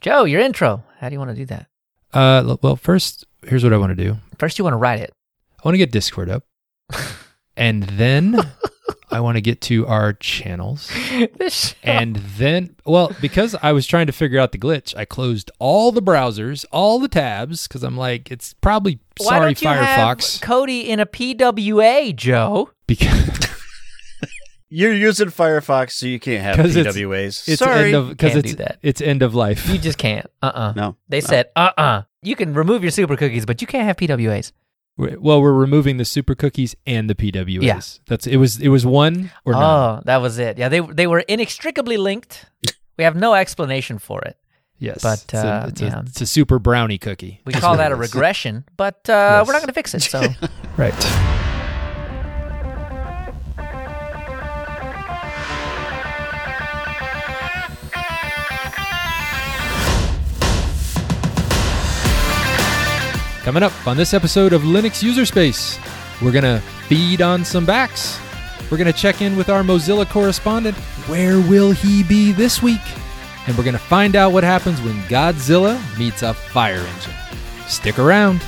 Joe, your intro. How do you want to do that? Uh, well, first, here's what I want to do. First, you want to write it. I want to get Discord up, and then I want to get to our channels, This and then, well, because I was trying to figure out the glitch, I closed all the browsers, all the tabs, because I'm like, it's probably Why sorry don't you Firefox, have Cody in a PWA, Joe? because You're using Firefox, so you can't have PWAs. it's Sorry, end of because can't it's do that. it's end of life. You just can't. Uh-uh. no. They no. said, uh-uh. You can remove your super cookies, but you can't have PWAs. Well, we're removing the super cookies and the PWAs. Yeah. That's it was it was one or none. Oh, that was it. Yeah, they they were inextricably linked. we have no explanation for it. Yes, but, it's, a, uh, it's, yeah. a, it's a super brownie cookie. We call that a regression, but uh, Yes. we're not going to fix it. So Right. Coming up on this episode of Linux User Space, we're going to feed on some backs. We're going to check in with our Mozilla correspondent. Where will he be this week? And we're going to find out what happens when Godzilla meets a fire engine. Stick around.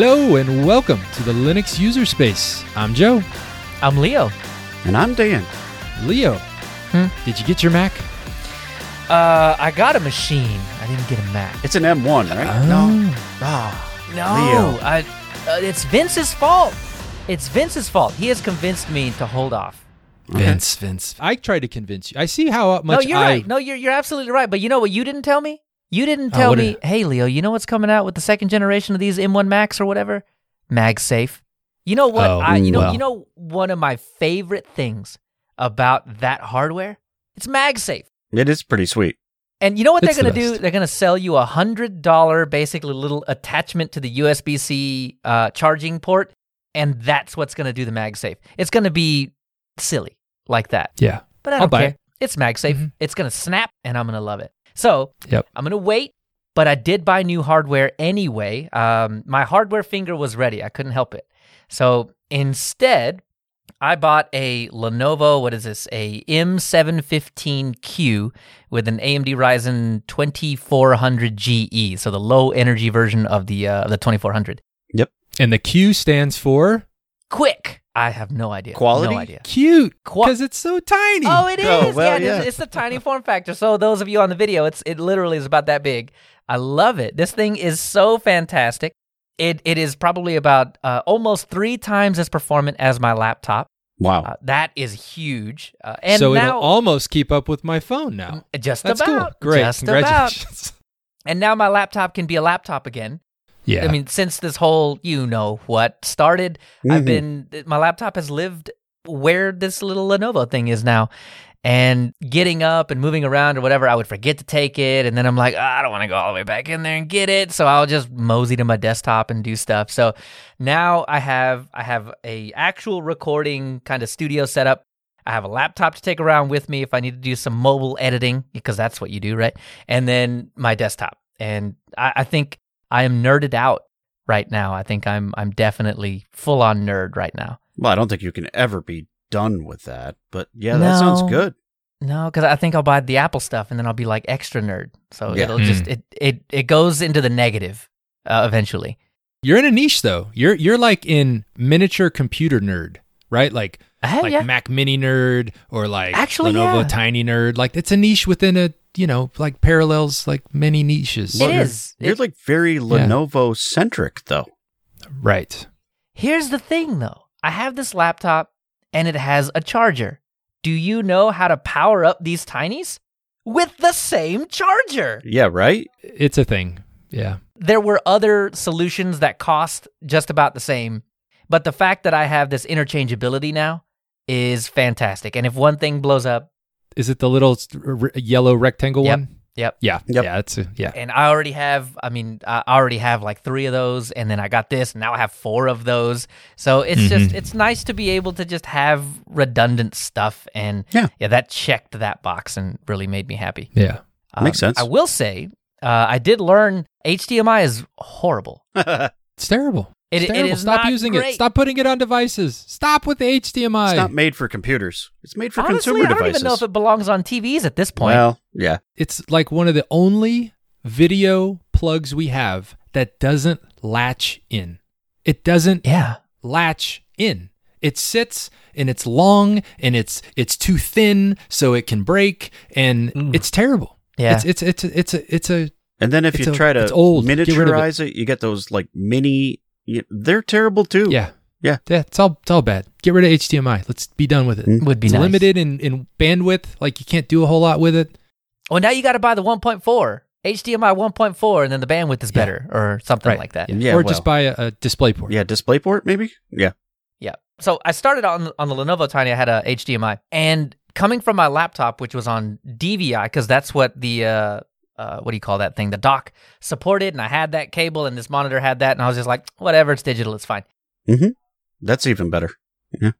Hello and welcome to the Linux User Space. I'm Joe. I'm Leo. And I'm Dan. Leo, Hmm? did you get your Mac? Uh, I got a machine. I didn't get a Mac. It's an M1, right? No. Oh, No, Leo. I, uh, it's Vince's fault. It's Vince's fault. He has convinced me to hold off. Vince, Vince. I tried to convince you. I see how much no, you're I. right. No, you're you're absolutely right. But you know what you didn't tell me? You didn't tell me, did- hey Leo, you know what's coming out with the second generation of these M1 Max or whatever? MagSafe. You know what? Oh, I you know well. you know one of my favorite things about that hardware? It's MagSafe. it is pretty sweet. And you know what It's they're going to do? They're going to sell you a hundred dollar, basically little attachment to the USB C uh, charging port, and that's what's going to do the MagSafe. It's going to be silly like that, yeah. but I I'll don't buy care. it. It's MagSafe. Mhm. It's going to snap, and I'm going to love it. So Yep. I'm going to wait. But I did buy new hardware anyway. Um, my hardware finger was ready. I couldn't help it. So instead, I bought a Lenovo, what is this? A M715Q with an AMD Ryzen 2400GE, E, so the low energy version of the uh, the 2400. Yep. And the Q stands for Quick. I have no idea. Quality? No idea. cute Qua- because it's so tiny. Oh, it is. Oh, well, yeah, it is. yeah. it's the tiny form factor. So those of you on the video, it's it literally is about that big. I love it. This thing is so fantastic. It it is probably about uh, almost three times as performant as my laptop. Wow. Uh, that is huge. Uh, and so now it'll almost keep up with my phone now. just That's about cool. Great. just about. Congratulations. And now my laptop can be a laptop again. Yeah. I mean, since this whole you know what started, I've Mhm. been my laptop has lived where this little Lenovo thing is now. And getting up and moving around or whatever, I would forget to take it, and then I'm like, "Ah, I don't want to go all the way back in there and get it, so I'll just mosey to my desktop and do stuff. So now I have I have a actual recording kind of studio setup. I have a laptop to take around with me if I need to do some mobile editing because that's what you do, right? And then my desktop, and I, I think I am nerded out right now. I think I'm I'm definitely full on nerd right now. well, I don't think you can ever be done with that, but yeah, that sounds good. No, because I think I'll buy the Apple stuff and then I'll be like extra nerd. So Yeah. it'll just it it it goes into the negative uh, eventually. You're in a niche though. You're you're like in miniature computer nerd, right? Like uh, Hey, like yeah. Mac Mini nerd or like Actually, Lenovo yeah. Tiny nerd. Like it's a niche within a you know like parallels like many niches. It is. You're It- like very Lenovo centric, though. right. Here's the thing though. I have this laptop and it has a charger. Do you know how to power up these tinies? With the same charger. Yeah, right? It's a thing. Yeah. There were other solutions that cost just about the same, but the fact that I have this interchangeability now is fantastic. And if one thing blows up, Is it the little s- r- yellow rectangle Yep. one? Yep. Yeah, Yep. yeah, it's a, yeah. And I already have, I mean, I already have like three of those, and then I got this, and now I have four of those. So it's just, Mhm. it's nice to be able to just have redundant stuff. And Yeah. yeah, that checked that box and really made me happy. Yeah. Makes sense. I will say, uh, I did learn HDMI is horrible. It's terrible. It- It's it terrible. Stop not using it. Stop putting it on devices. Stop with the HDMI. it's not made for computers. It's made for Honestly, consumer I don't devices. even know if it belongs on TVs at this point. Well, yeah. it's like one of the only video plugs we have that doesn't latch in. It doesn't yeah. latch in. It sits and it's long and it's it's too thin so it can break and Mm. it's terrible. Yeah. It's it's it's a, it's a it's a And then if you a- try to it's old. Get it. miniaturize it. you get those like mini. You, they're terrible too. yeah. Yeah. Yeah, it's all it's all bad. Get rid of HDMI. Let's be done with it. Mm. Would be It's nice. limited in, in bandwidth, like you can't do a whole lot with it. Well, now you got to buy the 1.4, HDMI 1.4, and then the bandwidth is Yeah. better or something Right. like that. Yeah. Yeah, or well. just buy a, a display port. Yeah, DisplayPort maybe. Yeah. Yeah. So I started on on the Lenovo Tiny. I had a HDMI, and coming from my laptop, which was on DVI, because that's what the uh, uh, what do you call that thing? The dock supported, and I had that cable, and this monitor had that, and I was just like, whatever, it's digital, it's fine. That's even better.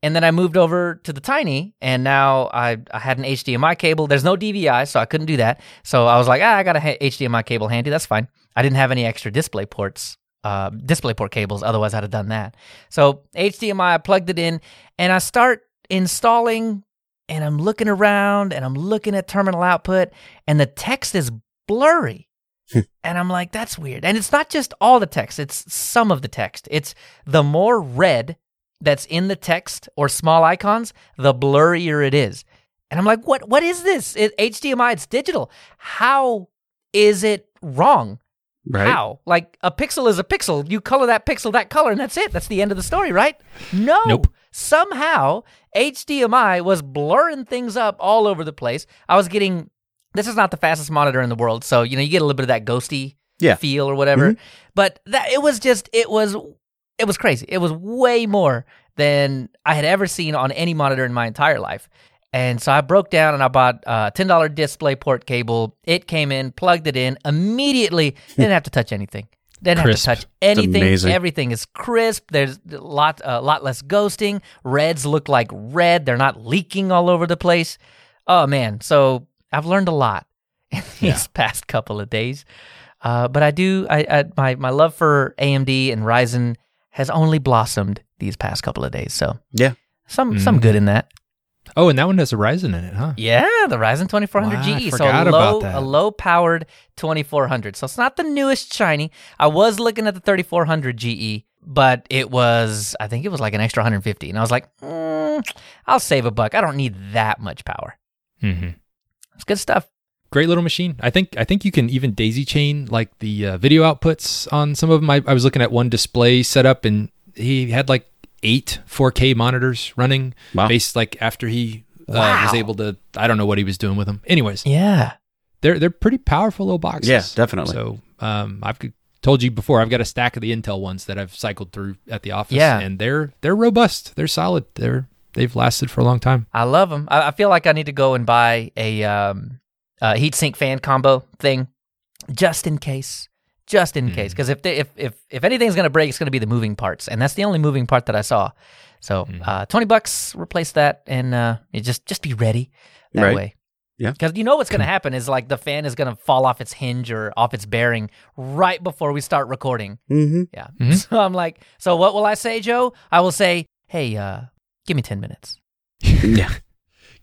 And then I moved over to the Tiny, and now I I had an HDMI cable. There's no DVI, so I couldn't do that. So I was like, ah, I got a HDMI cable handy. That's fine. I didn't have any extra display ports, uh, display port cables. Otherwise, I'd have done that. So HDMI, I plugged it in, and I start installing, and I'm looking around, and I'm looking at terminal output, and the text is blurry. Hmm. And I'm like, that's weird. And it's not just all the text, it's some of the text. It's the more red that's in the text or small icons, the blurrier it is. And I'm like, what what is this? It, HDMI, it's digital. How is it wrong? Right. How? Like a pixel is a pixel. You color that pixel that color and that's it. That's the end of the story, right? No. Nope. Somehow HDMI was blurring things up all over the place. I was getting this is not the fastest monitor in the world, so you know, you get a little bit of that ghosty Yeah. feel or whatever. But that it was just it was it was crazy. It was way more than I had ever seen on any monitor in my entire life. And so I broke down and I bought a ten dollar display port cable. It came in, plugged it in immediately. Didn't have to touch anything. Didn't Crisp. have to touch anything. Everything is crisp. There's a lot, a lot less ghosting. Reds look like red. They're not leaking all over the place. Oh man! So I've learned a lot in these past couple of days. Uh, but I do. I, I my my love for AMD and Ryzen has only blossomed these past couple of days. So Yeah. some some Mm. good in that. Oh, and that one has a Ryzen in it, huh? Yeah, the Ryzen 2400 Wow, GE. So a low, a low powered 2400. So it's not the newest shiny. I was looking at the 3400 GE, but it was I think it was like an extra 150, and I was like, mm, I'll save a buck. I don't need that much power. Mm-hmm. It's good stuff. Great little machine. I think I think you can even daisy chain like the uh, video outputs on some of them. I, I was looking at one display setup, and he had like eight 4K monitors running, Wow. based like after he uh, was able to. I don't know what he was doing with them. Anyways, Yeah. they're they're pretty powerful little boxes. Yeah, definitely. So um, I've told you before. I've got a stack of the Intel ones that I've cycled through at the office. Yeah. and they're they're robust. They're solid. They're they've lasted for a long time. I love them. I, I feel like I need to go and buy a um, uh, heatsink fan combo thing, just in case. Just in case, because if, they- if if if anything's gonna break, it's gonna be the moving parts, and that's the only moving part that I saw. So uh, twenty bucks, replace that, and uh, you just just be ready that Right. way. Yeah. because you know what's gonna happen is like the fan is gonna fall off its hinge or off its bearing right before we start recording. Mm-hmm. Yeah. Mhm. So I'm like, so what will I say, Joe? I will say, hey, uh, give me ten minutes. Yeah.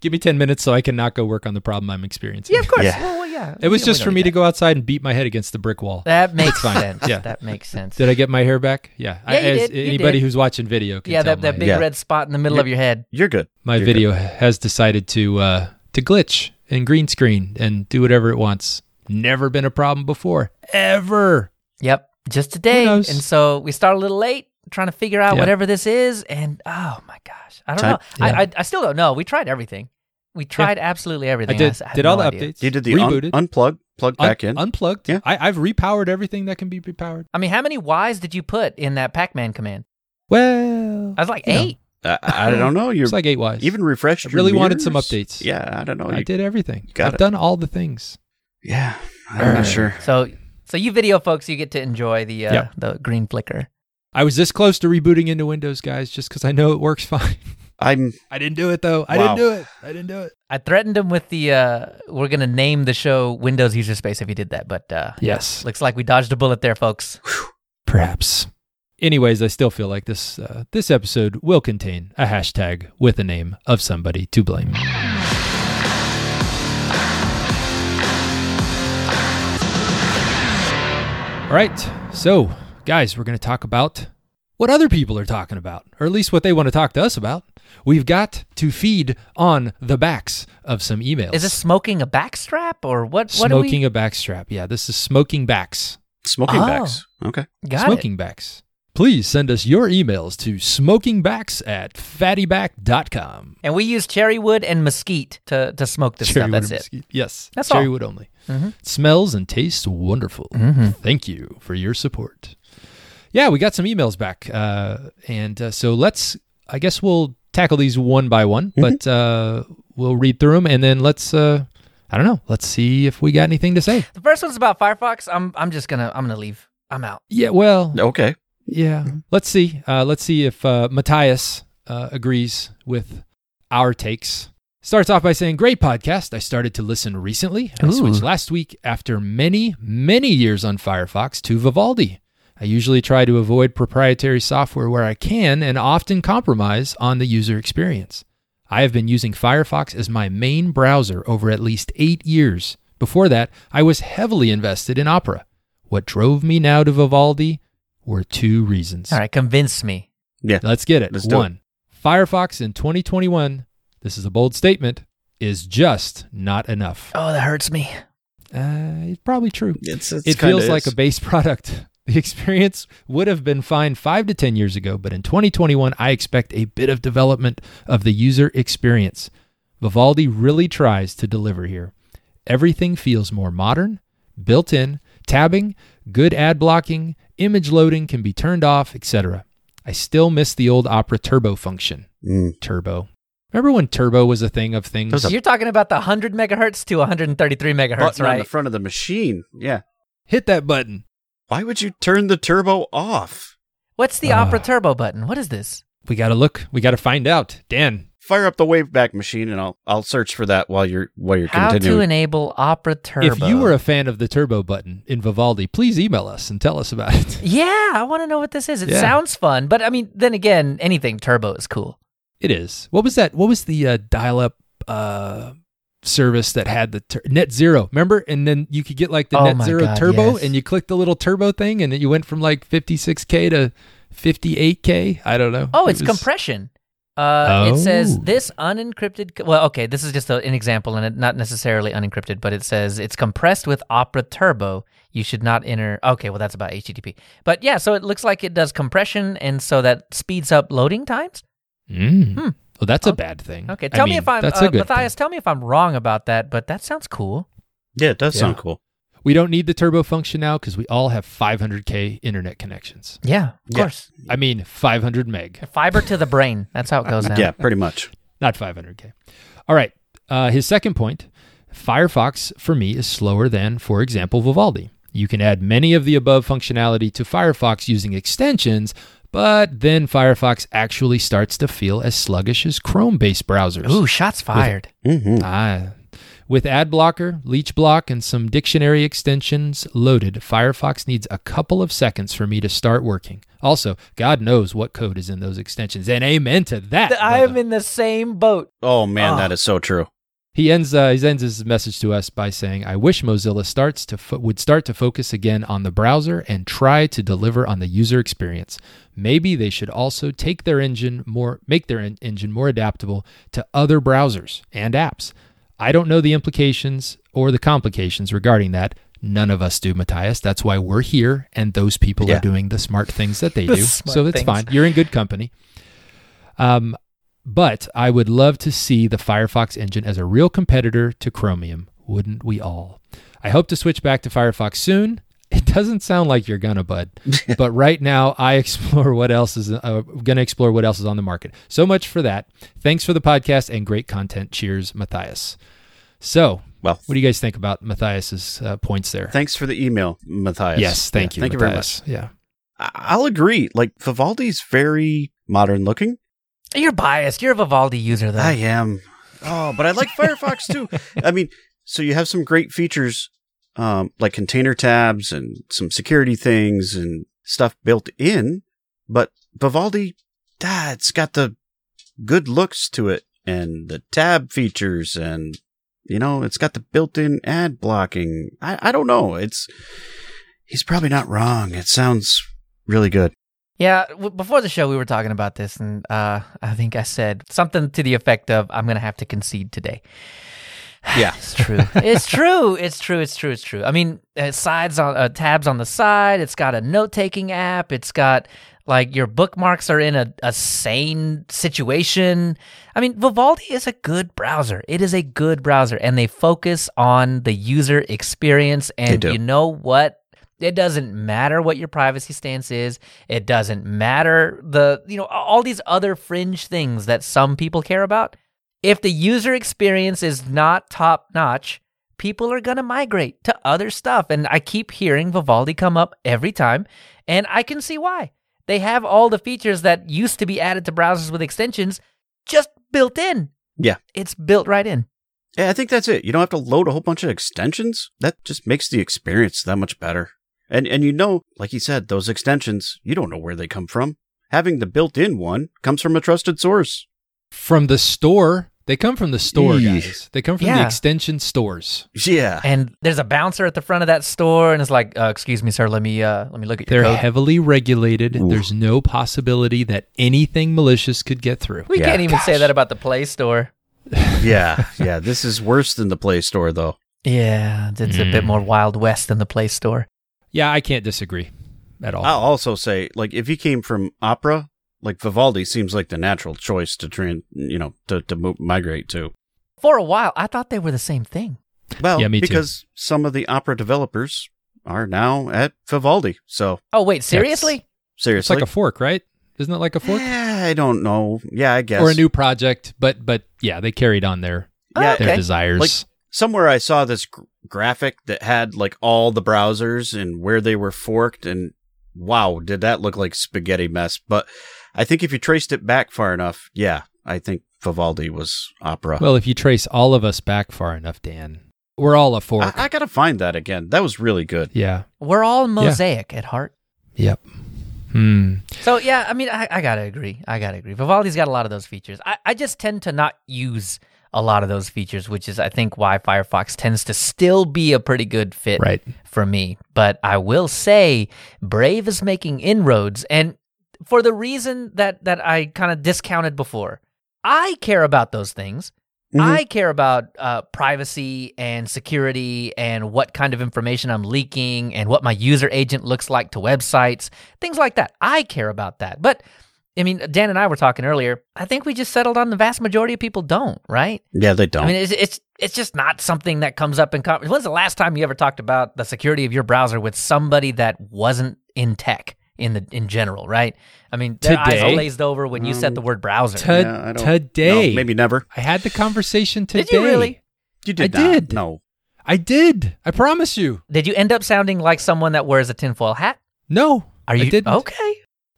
Give me ten minutes so I can not go work on the problem I'm experiencing. Yeah, of course. Yeah. Well, well, yeah. It was We- just for me need to go outside and beat my head against the brick wall. That makes fine. sense. Yeah. That makes sense. Did I get my hair back? Yeah. I, Yeah, you as did. You anybody did. who's watching video can yeah, tell that, that big Yeah. red spot in the middle of your head. You're good. my You're video has decided to uh, to glitch and green screen and do whatever it wants. Never been a problem before. Ever. Yep. Just today. knows? And so we start a little late trying to figure out Yeah. whatever this is. And oh my gosh. I don't Time- know. Yeah. I, I I still don't know. We tried everything. We tried absolutely everything. I did s- I have did all no the idea. updates. You did the un- rebooted. unplug, plug Un- back in. Unplugged. Yeah. I, I've repowered everything that can be repowered. I mean, how many Ys did you put in that Pac Man command? Well, I was like, you know, eight. I, I don't know. You're it's like eight Ys. even refreshed. I your really wanted some updates. Yeah, I don't know. I did everything. got I've it. done all the things. Yeah, I'm not sure. So, so you video folks, you get to enjoy the uh, Yep. the green flicker. I was this close to rebooting into Windows, guys, just because I know it works fine. I'm I didn't do it though. I Wow. didn't do it. I didn't do it. I threatened him with the uh, we're gonna name the show Windows User Space if he did that, but uh, Yes. looks like we dodged a bullet there, folks. Perhaps. Anyways, I still feel like this uh, this episode will contain a hashtag with the name of somebody to blame. All right, so guys, we're going to talk about what other people are talking about, or at least what they want to talk to us about. We've got to feed on the backs of some emails. Is this smoking a backstrap or what? What are smoking a backstrap? Yeah, this is smoking backs. smoking Oh. bags. Okay. we got? smoking backs. Please send us your emails to smokingbacks at fattyback.com. And we use cherry wood and mesquite to to smoke this stuff. Cherrywood That's and it. mesquite. Yes, That's cherry all. wood only. Mhm. Smells and tastes wonderful. Mhm. Thank you for your support. Yeah, we got some emails back, uh, and uh, so let's. I guess we'll tackle these one by one, Mm-hmm. but uh, we'll read through them and then let's. Uh, I don't know. Let's see if we got anything to say. The first one's about Firefox. I'm I'm just gonna I'm gonna leave. I'm out. Yeah. Well. Okay. Yeah. Let's see. Uh, let's see if uh, Matthias uh, agrees with our takes. Starts off by saying, Great podcast. I started to listen recently. I Ooh. switched last week after many, many years on Firefox to Vivaldi. I usually try to avoid proprietary software where I can and often compromise on the user experience. I have been using Firefox as my main browser over at least eight years. Before that, I was heavily invested in Opera. What drove me now to Vivaldi were two reasons. All right, convince me. Yeah. Let's get it. Let's do it. One, Firefox in 2021, this is a bold statement, is just not enough. Oh, that hurts me. Uh, it's probably true. It's, it's it kinda feels like a base product. The experience would have been fine five to 10 years ago, but in 2021, I expect a bit of development of the user experience. Vivaldi really tries to deliver here. Everything feels more modern, built in, tabbing, good ad blocking, image loading can be turned off, etc. I still miss the old Opera Turbo function. Mm. Turbo. Remember when Turbo was a thing of things? That was a- You're talking about the 100 megahertz to 133 megahertz, Button on the front of the machine. Yeah. Hit that button. Why would you turn the turbo off? What's the Ah. Opera Turbo button? What is this? We got to look. We got to find out. Dan, Fire up the Wayback Machine, and I'll I'll search for that while you're while you're How to enable Opera Turbo? If you were a fan of the turbo button in Vivaldi, please email us and tell us about it. yeah, I want to know what this is. It Yeah. sounds fun, but I mean, then again, anything turbo is cool. It is. What was that? What was the uh, dial-up uh, service that had the tur- Net Zero? Remember? And then you could get like the Oh Net Zero God, Turbo, yes. and you click the little turbo thing, and then you went from like 56k to 58k. I don't know. Oh, It it's was- compression. Uh, It says Oh. this unencrypted. Well, okay, this is just a, an example, and not necessarily unencrypted, but it says it's compressed with Opera Turbo. You should not enter. Okay, well, that's about HTTP. But yeah, so it looks like it does compression, and so that speeds up loading times. Mm. Hmm. Well, that's a bad thing. Okay, I tell me mean, if I'm That's uh, a good Matthias. thing. Tell me if I'm wrong about that, but that sounds cool. yeah, it does sound cool. We don't need the turbo function now because we all have 500k internet connections. Yeah, of Yeah. course. I mean, 500 meg. Fiber to the brain. That's how it goes now. Yeah, pretty much. not 500k. All right. Uh, his second point Firefox for me is slower than, for example, Vivaldi. You can add many of the above functionality to Firefox using extensions, but then Firefox actually starts to feel as sluggish as Chrome based browsers. Ooh, shots fired. hmm Ah. With ad blocker, leech block, and some dictionary extensions loaded, Firefox needs a couple of seconds for me to start working. Also, God knows what code is in those extensions, and amen to that. I am in the same boat. Oh man, Oh. that is so true. He ends uh, he ends his message to us by saying, "I wish Mozilla starts to fo- would start to focus again on the browser and try to deliver on the user experience. Maybe they should also take their engine more make their en- engine more adaptable to other browsers and apps. I don't know the implications or the complications regarding that. None of us do, Matthias. That's why we're here, and those people Yeah. are doing the smart things that they The do. So it's fine. You're in good company. Um, but I would love to see the Firefox engine as a real competitor to Chromium. Wouldn't we all? I hope to switch back to Firefox soon. It doesn't sound like you're gonna, bud. but right now, I explore what else is uh, gonna explore what else is on the market. So much for that. Thanks for the podcast and great content. Cheers, Matthias. So Well, What do you guys think about Matthias's uh, points there? thanks for the email, Matthias. yes, thank Yeah, you. Thank you very much. Yeah. I'll agree. Like Vivaldi's very modern looking. You're biased. You're a Vivaldi user, though. I am. Oh, but I like Firefox too. I mean, so you have some great features, um, like container tabs and some security things and stuff built in. But Vivaldi, ah, it's got the good looks to it and the tab features and, you know, it's got the built in ad blocking. I, I don't know. It's, he's probably not wrong. It sounds really good. Yeah, w- before the show, we were talking about this, and uh, I think I said something to the effect of, "I'm going to have to concede today." Yeah. It's true. it's true. It's true. It's true. It's true. I mean, uh, sides on uh, tabs on the side. It's got a note taking app. It's got like your bookmarks are in a, a sane situation. I mean, Vivaldi is a good browser. It is a good browser, and they focus on the user experience. And you know what? It doesn't matter what your privacy stance is. It doesn't matter the, you know, all these other fringe things that some people care about. If the user experience is not top notch, people are going to migrate to other stuff. And I keep hearing Vivaldi come up every time, and I can see why. They have all the features that used to be added to browsers with extensions just built in. Yeah. It's built right in. Yeah, I think that's it. You don't have to load a whole bunch of extensions. That just makes the experience that much better. And and you know, like you said, those extensions, you don't know where they come from. Having the built-in one comes from a trusted source. From the store. They come from the store, Eeh. guys. They come from the extension stores. Yeah. And there's a bouncer at the front of that store, and it's like, uh, "Excuse me, sir. Let me uh, let me look at your They're code." heavily regulated. Ooh. There's no possibility that anything malicious could get through. we Yeah. can't even say that about the Play Store. yeah. Yeah. This is worse than the Play Store though. Yeah, it's a bit Mm. more Wild West than the Play Store. Yeah, I can't disagree at all. I'll also say, like, if he came from opera, like Vivaldi seems like the natural choice to train, you know, to, to mo- migrate to. For a while, I thought they were the same thing. Well, Yeah, me too. because some of the opera developers are now at Vivaldi. So Oh wait, seriously? It's seriously. It's like a fork, right? Isn't it like a fork? Yeah, I don't know. Yeah, I guess. Or a new project, but but yeah, they carried on their Yeah, their Okay. desires. Like- somewhere I saw this gr- graphic that had like all the browsers and where they were forked and wow, did that look like spaghetti mess. But I think if you traced it back far enough, yeah, I think Vivaldi was opera. well, if you trace all of us back far enough, Dan, we're all a fork. I, I gotta find that again. That was really good. yeah. We're all mosaic at heart. Yep. Hmm. So yeah, I mean, I, I gotta agree. I gotta agree. Vivaldi's got a lot of those features. I, I just tend to not use a lot of those features, which is I think why Firefox tends to still be a pretty good fit Right. for me. But I will say, Brave is making inroads, and for the reason that that I kind of discounted before. I care about those things. Mhm. I care about uh, privacy and security and what kind of information I'm leaking and what my user agent looks like to websites, things like that. I care about that. But I mean, Dan and I were talking earlier. I think we just settled on the vast majority of people don't, right? Yeah, they don't. I mean, it's, it's it's just not something that comes up in conversation. When's the last time you ever talked about the security of your browser with somebody that wasn't in tech in the in general, right? I mean, their eyes Today. glazed over when you said Um, the word browser. to- Yeah, today. No, maybe never. I had the conversation today. Did you really? You did I not. did. No. I did. I promise you. Did you end up sounding like someone that wears a tinfoil hat? No. Are you I didn't. okay?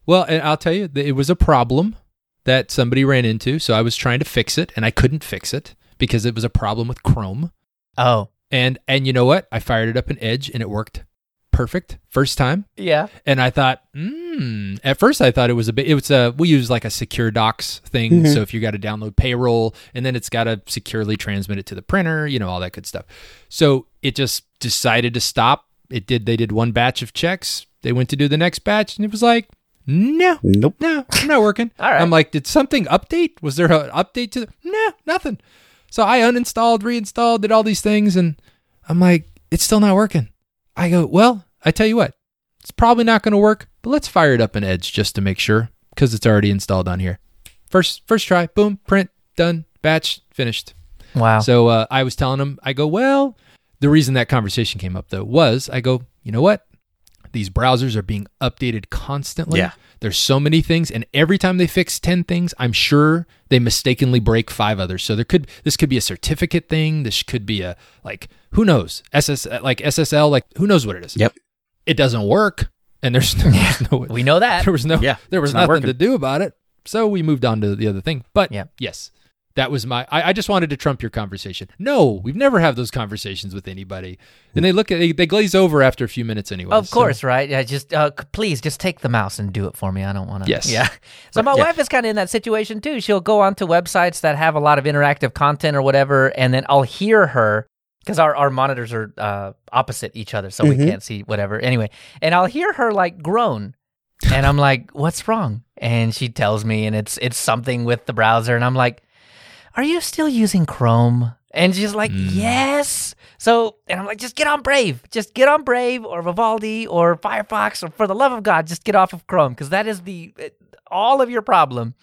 Well, and I'll tell you, it was a problem that somebody ran into. So I was trying to fix it, and I couldn't fix it because it was a problem with Chrome. Oh, And and you know what? I fired it up in Edge, and it worked perfect first time. yeah. And I thought, hmm. At first, I thought it was a bit. It was a. We use like a secure docs thing. Mhm. So if you got to download payroll, and then it's got to securely transmit it to the printer, you know, all that good stuff. So it just decided to stop. It did. They did one batch of checks. They went to do the next batch, and it was like, no, Nope. no, it's not working. All right. I'm like, did something update? Was there an update to the? No, nothing. So I uninstalled, reinstalled, did all these things, and I'm like, it's still not working. I go, well, I tell you what, it's probably not going to work, but let's fire it up in Edge just to make sure because it's already installed on here. First, first try, boom, print, done, batch, finished. Wow. So uh, I was telling him, I go, well, the reason that conversation came up though was I go, you know what? These browsers are being updated constantly. Yeah. There's so many things, and every time they fix 10 things, I'm sure they mistakenly break five others. So there could this could be a certificate thing. This could be a like who knows SS like SSL like who knows what it is. Yep. It doesn't work, and there's no, there's no We know that. there was no Yeah, there was it's not nothing to do about it. So we moved on to the other thing. But Yeah. yes, that was my. I, I just wanted to trump your conversation. No, we've never had those conversations with anybody, and they look at they, they glaze over after a few minutes anyway. Of course, right? Yeah, just uh, please just take the mouse and do it for me. I don't want to. Yes. Yeah. So my Yeah. wife is kind of in that situation too. She'll go onto websites that have a lot of interactive content or whatever, and then I'll hear her because our, our monitors are uh, opposite each other, so we Mhm. can't see whatever. Anyway, and I'll hear her like groan, and I'm like, "What's wrong?" And she tells me, and it's it's something with the browser, and I'm like, "Are you still using Chrome?" And she's like, Mm. "Yes." So, and I'm like, "Just get on Brave. Just get on Brave or Vivaldi or Firefox, or for the love of God, just get off of Chrome because that is the all of your problem."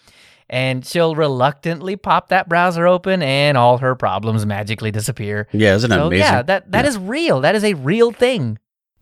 And she'll reluctantly pop that browser open, and all her problems magically disappear. Yeah, isn't that So amazing? yeah, that that is real. That is a real thing.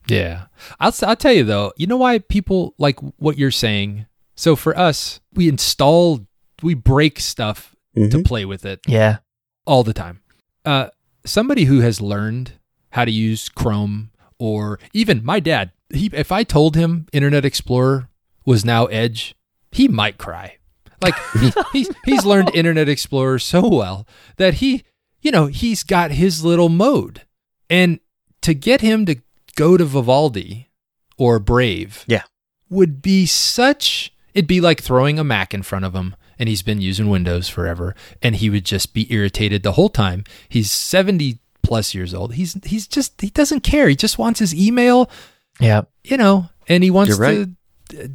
Yeah. I'll, s- I'll tell you though, you know why people like what you're saying? So for us, we install, we break stuff to Mhm. play with it Yeah. all the time. Uh, somebody who has learned how to use Chrome or even my dad, he, if I told him Internet Explorer was now Edge, he might cry. Like he, he's, he's learned Internet Explorer so well that he, you know, he's got his little mode. And to get him to go to Vivaldi or Brave Yeah. would be such it'd be like throwing a Mac in front of him and he's been using Windows forever and he would just be irritated the whole time. He's 70 plus years old. He's he's just he doesn't care. He just wants his email, Yeah. you know, and he wants right. to uh,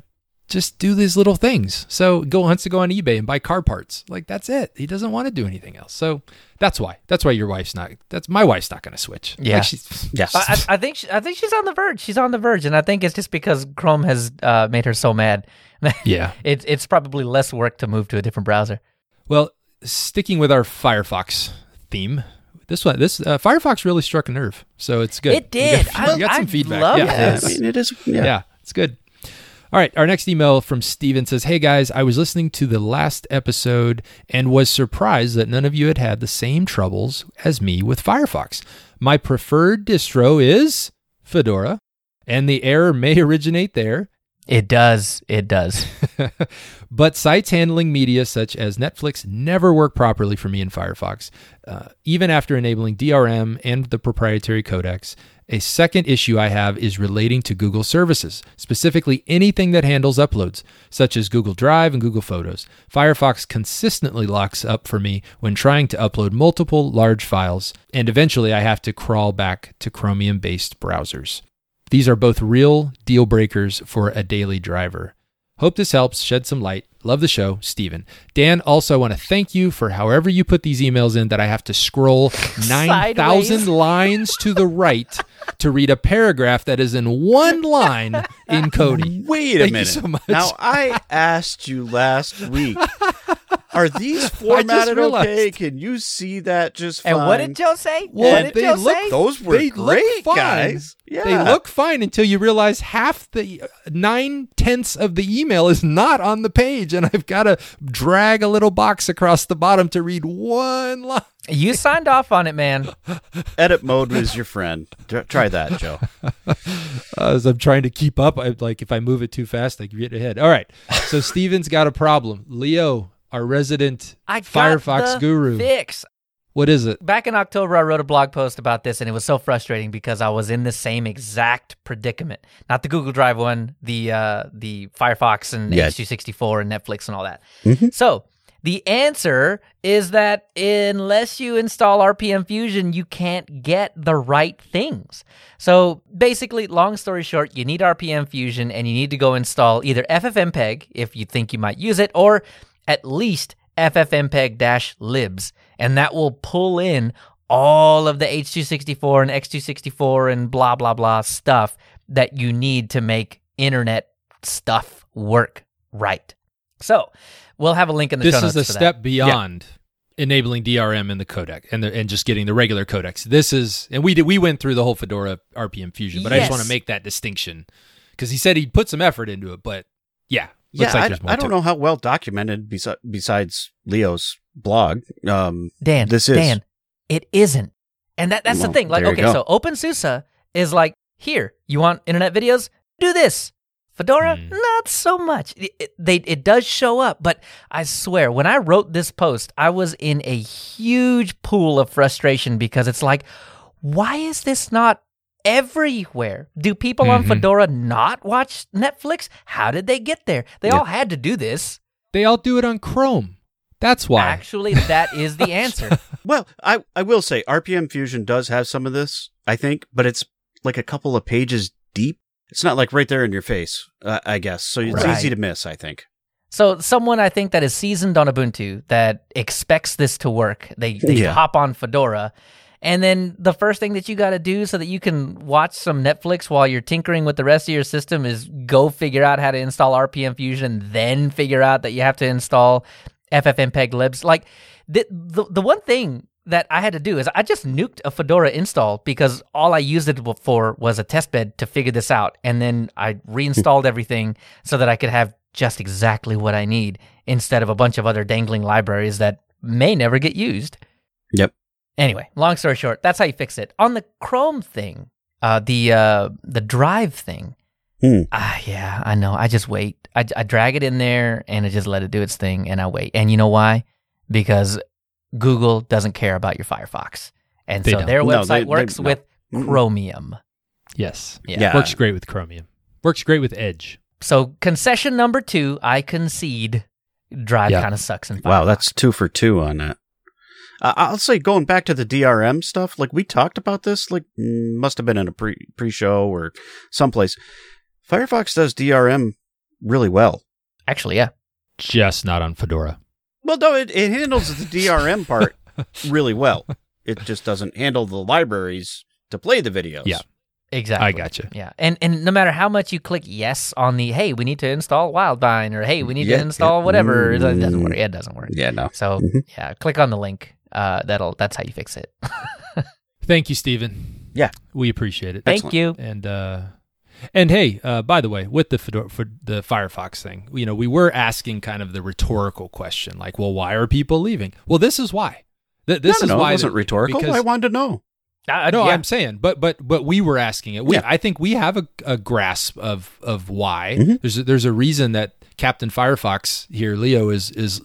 just do these little things. So go wants to go on eBay and buy car parts. Like that's it. He doesn't want to do anything else. So that's why. That's why your wife's not. That's my wife's not going to switch. Like, Yeah. she's, Yes. I, I I think she, I think she's on the verge. She's on the verge, and I think it's just because Chrome has uh, made her so mad. Yeah. it's it's probably less work to move to a different browser. Well, sticking with our Firefox theme, this one, this uh, Firefox really struck a nerve. So it's good. It We did. got, I- we got some I feedback. love yeah, yeah, this. I mean, it is. yeah. Yeah. it's good. All right, our next email from Steven says, "Hey guys, I was listening to the last episode and was surprised that none of you had had the same troubles as me with Firefox. My preferred distro is Fedora, and the error may originate there, It does. It does. but sites handling media such as Netflix never work properly for me in Firefox, uh, even after enabling DRM and the proprietary codecs. A second issue I have is relating to Google services, specifically anything that handles uploads, such as Google Drive and Google Photos. Firefox consistently locks up for me when trying to upload multiple large files, and eventually I have to crawl back to Chromium based browsers. These are both real deal breakers for a daily driver. Hope this helps shed some light. Love the show, Steven. Dan, also I want to thank you for however you put these emails in that I have to scroll 9,000 lines to the right to read a paragraph that is in one line in Cody. Wait a Thank you minute. so much. Now I asked you last week. Are these formatted okay? Can you see that just fine? and what did Joe say? Well, what did they Joe look- say? Those were They look great, fine. guys. Yeah, They look fine until you realize half the uh, nine tenths of the email is not on the page, and I've got to drag a little box across the bottom to read one line. You signed off on it, man. Edit mode is your friend. Try that, Joe. As I'm trying to keep up, I like if I move it too fast, I get ahead. All right, so Steven's got a problem. Leo, our resident I Firefox guru, Fix. what is it? Back in October, I wrote a blog post about this, and it was so frustrating because I was in the same exact predicament. Not the Google Drive one, the uh, the Firefox and Yeah. H264 and Netflix and all that. Mhm. So the answer is that unless you install RPM Fusion, you can't get the right things. So basically, long story short, you need RPM Fusion and you need to go install either FFmpeg if you think you might use it, or at least ffmpeg-libs, and that will pull in all of the H264 and X264 and blah blah blah stuff that you need to make internet stuff work right. So, we'll have a link in the This is a step that. beyond enabling DRM in the codec and the, and just getting the regular codecs. This is, and we did we went through the whole Fedora RPM Fusion, but I just want to make that distinction. because he said he'd put some effort into it, but yeah, Yeah, like I, I don't know how well documented besi- besides Leo's blog. Um, Dan, This is. Dan, it isn't. And that that's the thing. Like, okay, go. so OpenSUSE is like, here, you want internet videos? Do this. Fedora, Hmm. not so much. It, it- they it does show up, but I swear, when I wrote this post, I was in a huge pool of frustration because it's like, why is this not everywhere? Do people on Mhm. Fedora not watch Netflix? How did they get there? They Yeah. all had to do this. They all do it on Chrome. That's why. Actually, that is the answer. well, I, I will say RPM Fusion does have some of this, I think, but it's like a couple of pages deep. It's not like right there in your face, uh, I guess. So it's Right. easy to miss, I think. So someone I think that is seasoned on Ubuntu that expects this to work, they they Yeah. hop on Fedora, and then the first thing that you got to do so that you can watch some Netflix while you're tinkering with the rest of your system is go figure out how to install RPM Fusion, then figure out that you have to install FFmpeg libs. Like the the, the one thing that I had to do is I just nuked a Fedora install because all I used it for was a testbed to figure this out. And then I reinstalled everything so that I could have just exactly what I need instead of a bunch of other dangling libraries that may never get used. Yep. Anyway, long story short, that's how you fix it. On the Chrome thing, uh, the uh, the drive thing, Hmm. ah, yeah, I know. I just wait. I, I drag it in there and I just let it do its thing, and I wait. And you know why? Because Google doesn't care about your Firefox, and They so don't. their website they- they- works no. with. Chromium. yes. Yeah. Yeah. Works great with Chromium. Works great with Edge. So concession number two, I concede. Drive Yeah. kind of sucks in Firefox. Wow, that's two for two on that. Uh, I'll say going back to the DRM stuff, like we talked about this, like mm, must have been in a pre pre show or someplace. Firefox does DRM really well. actually yeah. Just not on Fedora. Well, no, it, it handles the DRM part really well. It just doesn't handle the libraries to play the videos. Yeah. Exactly. I gotcha. Yeah, and and no matter how much you click yes on the hey, we need to install Widevine or hey, we need Yeah, to install yeah. whatever, it doesn't Mm. work. It doesn't work. Yeah, no. So Mhm. yeah, click on the link. Uh, that'll that's how you fix it. Thank you, Stephen. Yeah. We appreciate it. Thank Excellent. you. And uh and hey, uh, by the way, with the Fedora, for the Firefox thing, you know, we were asking kind of the rhetorical question, like, well, why are people leaving? Well, this is why. Th- this no, is no, why it wasn't the- rhetorical. because- I wanted to know. Uh, no, yeah. I'm saying, but but but we were asking it. We, Yeah. I think we have a, a grasp of of why. Mhm. There's a, there's a reason that Captain Firefox here, Leo, is is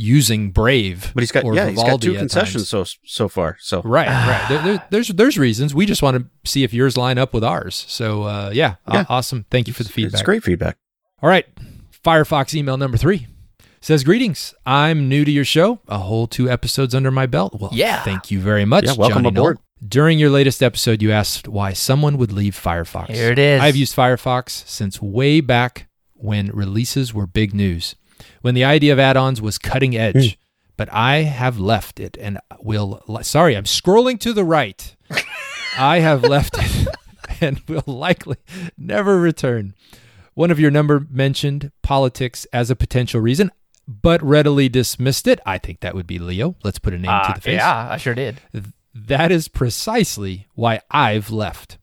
using Brave, But he's got or yeah, he's got two concessions times. so so far. So Right, right. There, there, there's there's reasons. We just want to see if yours line up with ours. So uh, yeah, aw- Yeah. awesome. Thank you for the it's feedback. great feedback. All right. Firefox email number three says Greetings. I'm new to your show. A whole two episodes under my belt. Well, Yeah. Thank you very much. Yeah, welcome Johnny aboard. Knoll. During your latest episode, you asked why someone would leave Firefox. Here it is. I've used Firefox since way back when releases were big news, when the idea of add ons was cutting edge. But I have left it and will. Sorry, I'm scrolling to the right. I have left it and will likely never return. One of your number mentioned politics as a potential reason, but readily dismissed it. I think that would be Leo. Let's put a name to Uh, the face. yeah, I sure did. That is precisely why I've left.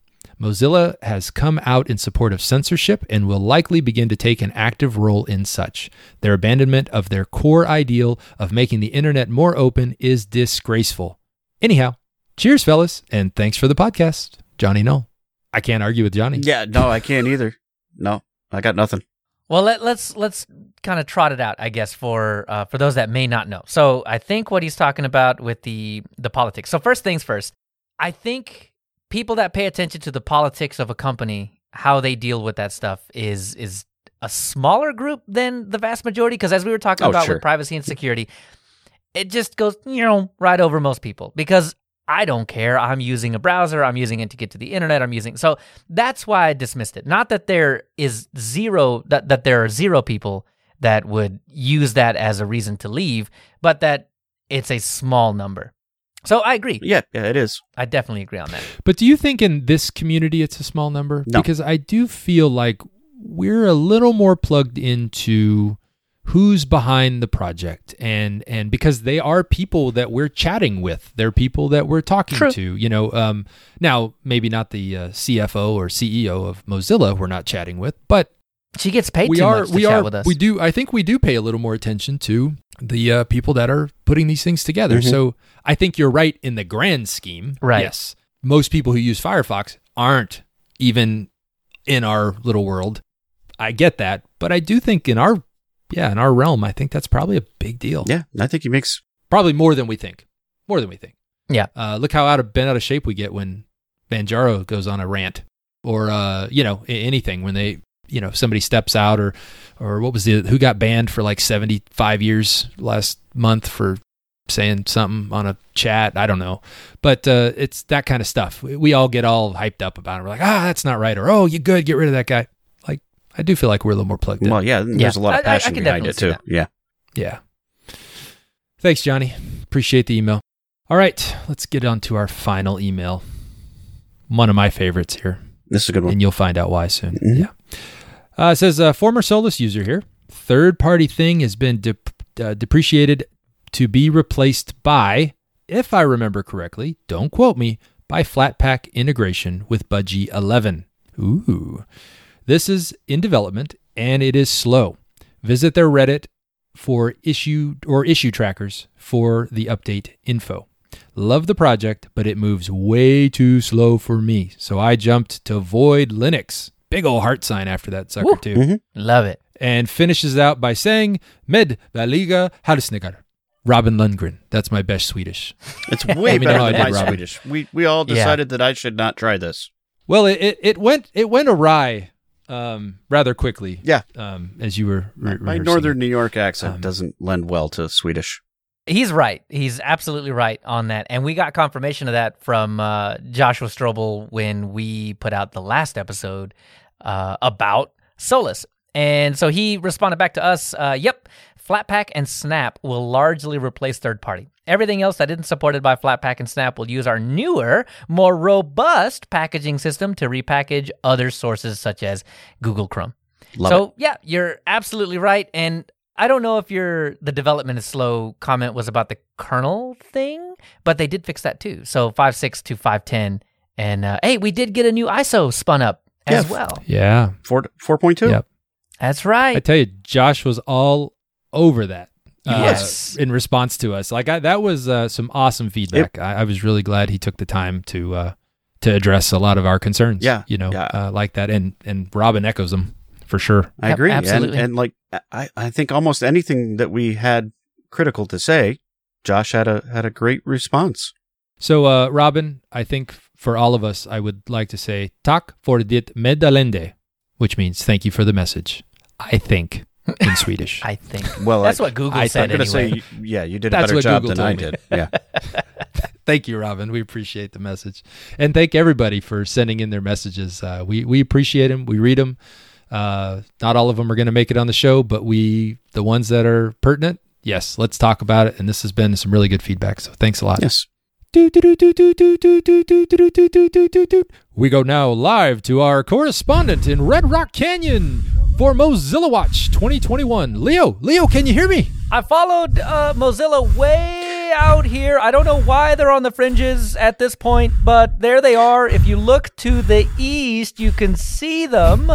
Mozilla has come out in support of censorship and will likely begin to take an active role in such. Their abandonment of their core ideal of making the internet more open is disgraceful. Anyhow, cheers, fellas, and thanks for the podcast, Johnny Null. I can't argue with Johnny. Yeah, no, I can't either. No, I got nothing. Well, let, let's let's kind of trot it out, I guess, for uh, for those that may not know. So, I think what he's talking about with the the politics. So, first things first, I think people that pay attention to the politics of a company, how they deal with that stuff, is is a smaller group than the vast majority. Because as we were talking Oh, about sure. with privacy and security, it just goes you know right over most people because I don't care. I'm using a browser. I'm using it to get to the internet. I'm using so that's why I dismissed it. Not that there is zero that that there are zero people that would use that as a reason to leave, but that it's a small number. So I agree. Yeah, yeah, it is. I definitely agree on that. But do you think in this community it's a small number? No. Because I do feel like we're a little more plugged into who's behind the project and and because they are people that we're chatting with they're people that we're talking True. to you know um now maybe not the uh, cfo or ceo of mozilla we're not chatting with but She gets paid we too are much to we chat are with us. we do i think we do pay a little more attention to the uh, people that are putting these things together Mhm. so i think you're right in the grand scheme Right. yes most people who use firefox aren't even in our little world i get that but i do think in our yeah in our realm i think that's probably a big deal Yeah, I think he makes probably more than we think more than we think Yeah. uh, look how out of bent out of shape we get when Manjaro goes on a rant or uh, you know anything when they you know somebody steps out or or what was the who got banned for like 75 years last month for saying something on a chat i don't know but uh, it's that kind of stuff we, we all get all hyped up about it we're like ah that's not right or oh you good get rid of that guy like i do feel like we're a little more plugged in well, yeah. There's a lot I- I- of I passion behind it too. that. Yeah, Yeah. Thanks, Johnny. Appreciate the email. All right, let's get on to our final email. One of my favorites here, this is a good one. and you'll find out why soon. Mhm. Yeah. Uh, it says, a former Solus user here. Third party thing has been dep- uh, depreciated to be replaced by, if I remember correctly, don't quote me, by Flatpak integration with Budgie 11. Ooh. This is in development and it is slow. Visit their Reddit for issue or issue trackers for the update info. Love the project, but it moves way too slow for me. So I jumped to Void Linux. Big old heart sign after that sucker Woo. too. Mhm. Love it. And finishes out by saying Med Valiga Halsnigar. Robin Lundgren. That's my best Swedish. It's way better how I than did, my Robin. Swedish. We we all Yeah. decided that I should not try this. Well, it, it, it went it went awry um, rather quickly. Yeah. Um, as you were re- My rehearsing northern it. New York accent Um, doesn't lend well to Swedish. He's right. He's absolutely right on that. And we got confirmation of that from uh, Joshua Strobel when we put out the last episode uh, about Solus. And so he responded back to us uh, Yep, Flatpak and Snap will largely replace third party. Everything else that isn't supported by Flatpak and Snap will use our newer, more robust packaging system to repackage other sources such as Google Chrome. Love so it. yeah, you're absolutely right. And I don't know if your the development is slow comment was about the kernel thing, but they did fix that too. So five six to five ten, and uh, hey, we did get a new ISO spun up as Yeah. well. Yeah. Four four point two. Yep. That's right. I tell you, Josh was all over that. uh, Yes. in response to us, like I, that was uh, some awesome feedback. I, I was really glad he took the time to uh, to address a lot of our concerns. Yeah, you know, yeah. uh, like that, and and Robin echoes them for sure. I Yep, agree. absolutely. And, and like I, I think almost anything that we had critical to say, Josh had a had a great response. So, uh, Robin, I think for all of us, I would like to say tak för det meddelande," which means thank you for the message. I think in Swedish. I think Well, that's I, what Google I- said I'm gonna anyway. say, yeah, you did a That's better job Google than I me. did. Yeah, thank you, Robin. We appreciate the message, and thank everybody for sending in their messages. Uh, we we appreciate them. We read them. Uh, not all of them are going to make it on the show, but we the ones that are pertinent, yes, let's talk about it. And this has been some really good feedback. So thanks a lot. yes. We go now live to our correspondent in Red Rock Canyon for Mozilla Watch 2021. Leo, Leo, can you hear me? I followed uh, Mozilla way out here. I don't know why they're on the fringes at this point, but there they are. If you look to the east, you can see them.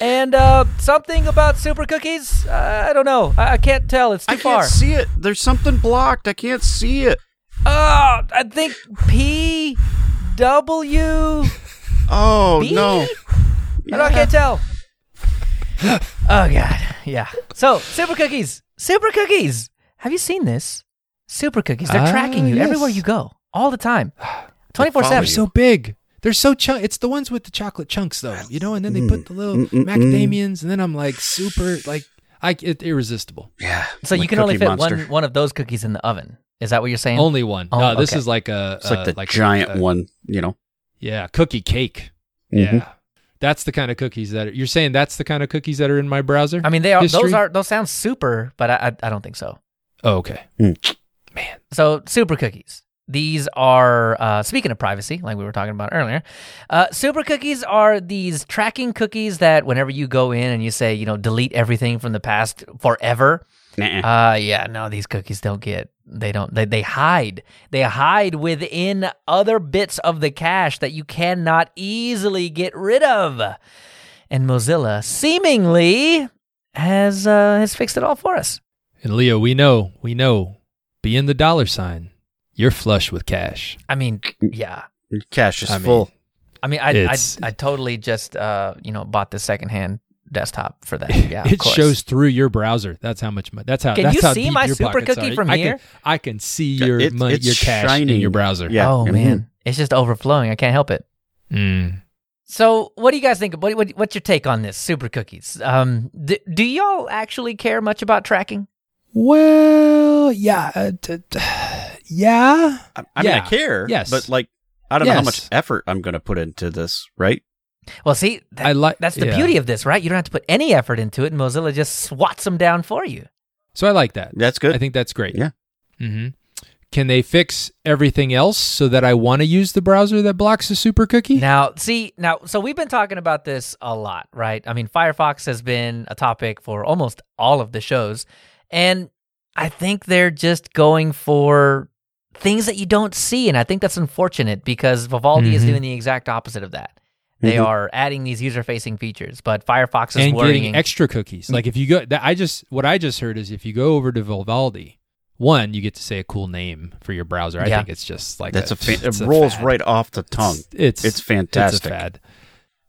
And uh, something about super cookies, uh, I don't know. I, I can't tell. It's too I far. I can't see it. There's something blocked. I can't see it. Oh, I think P W. Oh B? no. I, don't, I can't tell. oh god, yeah. So super cookies, super cookies. Have you seen this? Super cookies. They're Ah, tracking you yes. everywhere you go, all the time, twenty four seven. so big. They're so chunk. It's the ones with the chocolate chunks, though. You know, and then they put the little Mm, mm, mm, macadamians, and then I'm like super like I it, irresistible. Yeah. So you can only fit Monster. one one of those cookies in the oven. Is that what you're saying? Only one. Oh, no, this okay. is like a It's like uh, the like giant a- one. You know. Yeah, cookie cake. Mhm. Yeah, that's the kind of cookies that are, you're saying. That's the kind of cookies that are in my browser. I mean, they are. Those are. Those sound super, but I, I, I don't think so. oh, okay. Man. So super cookies. These are, uh, speaking of privacy, like we were talking about earlier, uh, super cookies are these tracking cookies that whenever you go in and you say, you know, delete everything from the past forever, Nah. uh, yeah, no, these cookies don't get. They don't. They they hide. They hide within other bits of the cache that you cannot easily get rid of. And Mozilla seemingly has uh, has fixed it all for us. And Leo, we know, we know, be in the dollar sign, you're flush with cash. I mean, yeah. Cash is I mean, full. I mean, I I, I totally just uh you know bought the secondhand desktop for that. Yeah, it course. shows through your browser. That's how much money. That's how. Can that's you how see my super cookie are. from I here? Can, I can see your it- money, your cash in your browser. Yeah. Oh Mhm. man, it's just overflowing. I can't help it. Mm. So, what do you guys think? What, what what's your take on this super cookies? Um, do, do y'all actually care much about tracking? Well, yeah, uh, t- t- yeah. I, I mean, I care. Yes. But like, I don't know how much effort I'm going to put into this, right? Well, see, that, I like. that's the yeah. beauty of this, right? You don't have to put any effort into it, and Mozilla just swats them down for you. So I like that. That's good. I think that's great. Yeah. Mm-hmm. Can they fix everything else so that I want to use the browser that blocks the super cookie? Now, see, now, so we've been talking about this a lot, right? I mean, Firefox has been a topic for almost all of the shows, and I think they're just going for things that you don't see, and I think that's unfortunate because Vivaldi is Mhm. doing the exact opposite of that. They Mhm. are adding these user-facing features, but Firefox is and worrying. getting extra cookies. Like if you go, that I just what I just heard is if you go over to Vivaldi, one you get to say a cool name for your browser. I Yeah. think it's just like That's a, fa- it's it rolls fad. right off the tongue. It's It's fantastic. It's a fad.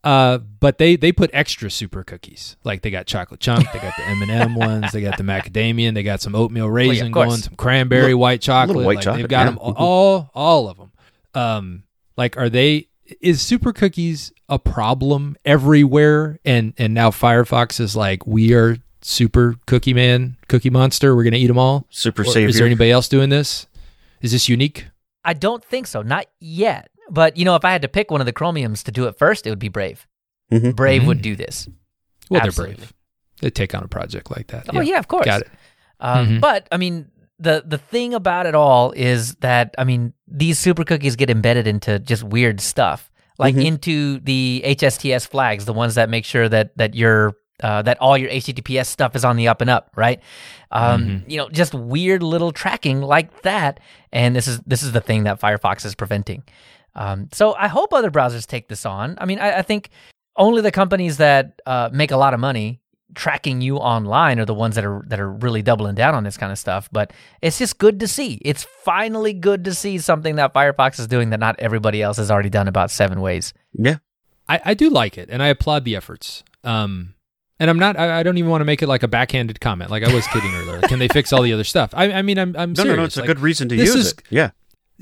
Uh, but they they put extra super cookies. Like they got chocolate chunk, they got the M and m ones, they got the macadamia, they got some oatmeal raisin course. going, some cranberry Little- white chocolate. white like, chocolate, They've got yeah. them all, all all of them. Um, like are they? Is super cookies a problem everywhere? And and now Firefox is like we are super cookie man, cookie monster. We're gonna eat them all. Super Or savior. is there anybody else doing this? Is this unique? I don't think so, not yet. But you know, if I had to pick one of the Chromiums to do it first, it would be Brave. Mhm. Brave Mhm. would do this. Well, Absolutely. they're brave. They take on a project like that. Oh yeah, of course. Got it. Um, Mhm. But I mean, the the thing about it all is that I mean, these super cookies get embedded into just weird stuff, like Mhm. into the HSTS flags, the ones that make sure that that your uh, that all your HTTPS stuff is on the up and up, right? Um, Mhm. You know, just weird little tracking like that, and this is this is the thing that Firefox is preventing. Um, so I hope other browsers take this on. I mean, I, I think only the companies that uh, make a lot of money tracking you online are the ones that are that are really doubling down on this kind of stuff. But it's just good to see. It's finally good to see something that Firefox is doing that not everybody else has already done about seven ways. Yeah. I, I do like it, and I applaud the efforts. Um, and I'm not. I, I don't even want to make it like a backhanded comment. Like I was kidding earlier. Can they fix all the other stuff? I, I mean, I'm. I'm No, serious. no, no. It's a good reason to use is- it. Yeah.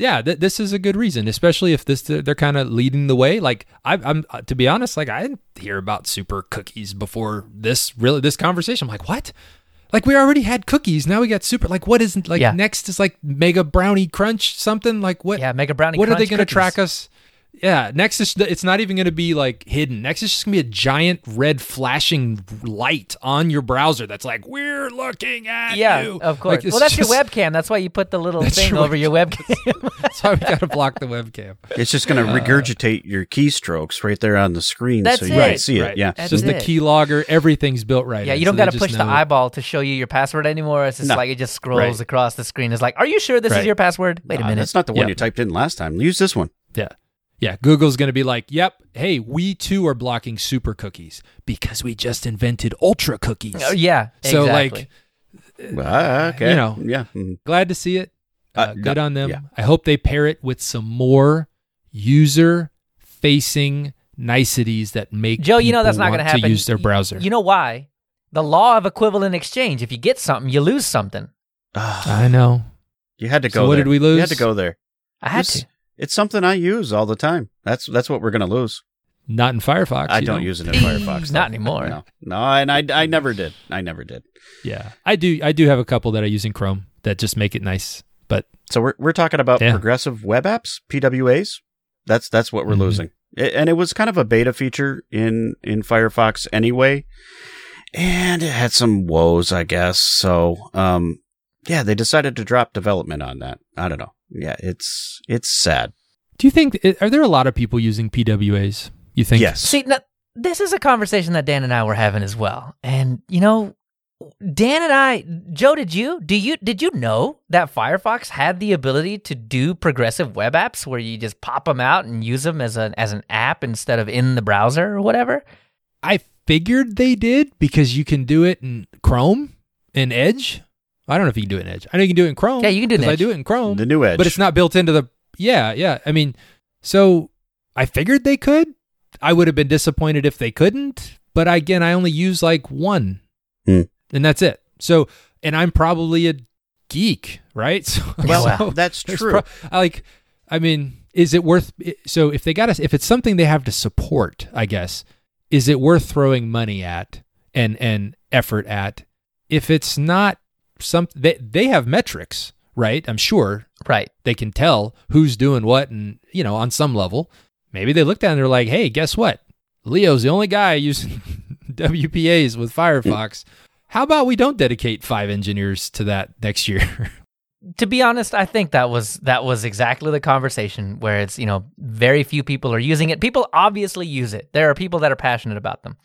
Yeah, th- this is a good reason, especially if this they're kind of leading the way. Like I, I'm uh, to be honest, like I didn't hear about super cookies before this really this conversation. I'm like, what? Like we already had cookies, now we got super. Like what isn't like Yeah. next is like mega brownie crunch something like what? Yeah, Mega Brownie. what are they going to track us? Yeah, next is it's not even going to be like hidden. Next is just going to be a giant red flashing light on your browser that's like we're looking at Yeah, you. of course. it's well, that's just- your webcam. That's why you put the little thing your over your webcam. That's why we got to block the webcam. It's just going to regurgitate your keystrokes right there on the screen, That's so you it. can see it. Yeah. That's just the it. keylogger, everything's built right. yeah, in, you don't so got to push the know- eyeball to show you your password anymore. It's just No. like it just scrolls Right. across the screen. It's like, are you sure this is your password? Wait a Uh, minute. That's not the one Yeah. you typed in last time. Use this one. Yeah. Yeah, Google's going to be like, "Yep, hey, we too are blocking super cookies because we just invented ultra cookies." Oh, yeah. So exactly. like, Ah, okay. You know. Yeah. Mhm. glad to see it. Uh, Uh, good no, on them. yeah. I hope they pair it with some more user-facing niceties that make Joe, you know that's not going want to happen. use their browser. You know why? The law of equivalent exchange. If you get something, you lose something. Ah, I know. you had to So go what there. did we lose? You had to go there. I had It's- to. It's something I use all the time. That's that's what we're going to lose. Not in Firefox. I you don't know. use it in Firefox. Not anymore. No, no, and I, I never did. I never did. Yeah, I do. I do have a couple that I use in Chrome that just make it nice. But So we're we're talking about Yeah. progressive web apps, PWAs. That's that's what we're Mhm. losing. It, and it was kind of a beta feature in in Firefox anyway, and it had some woes, I guess. So, um, yeah, they decided to drop development on that. I don't know. Yeah, it's it's sad. Do you think are there a lot of people using PWAs? You think? Yes. See, now, this is a conversation that Dan and I were having as well. And you know, Dan and I, Joe, did you do you did you know that Firefox had the ability to do progressive web apps where you just pop them out and use them as an as an app instead of in the browser or whatever? I figured they did because you can do it in Chrome and Edge. I don't know if you can do it in Edge. I know you can do it in Chrome. Yeah, you can do it in 'cause I do it in Chrome. The new Edge. but it's not built into the yeah yeah i mean so i figured they could i would have been disappointed if they couldn't but again i only use like one Hmm. and that's it so and i'm probably a geek right so, Well, so that's true. pro- I like i mean is it worth so if they got us if it's something they have to support i guess is it worth throwing money at and and effort at if it's not some they, they have metrics right i'm sure Right. they can tell who's doing what and you know on some level maybe they look down and they're like hey guess what leo's the only guy using wpas with firefox how about we don't dedicate five engineers to that next year To be honest, I think that was that was exactly the conversation where it's, you know, very few people are using it. People obviously use it. There are people that are passionate about them.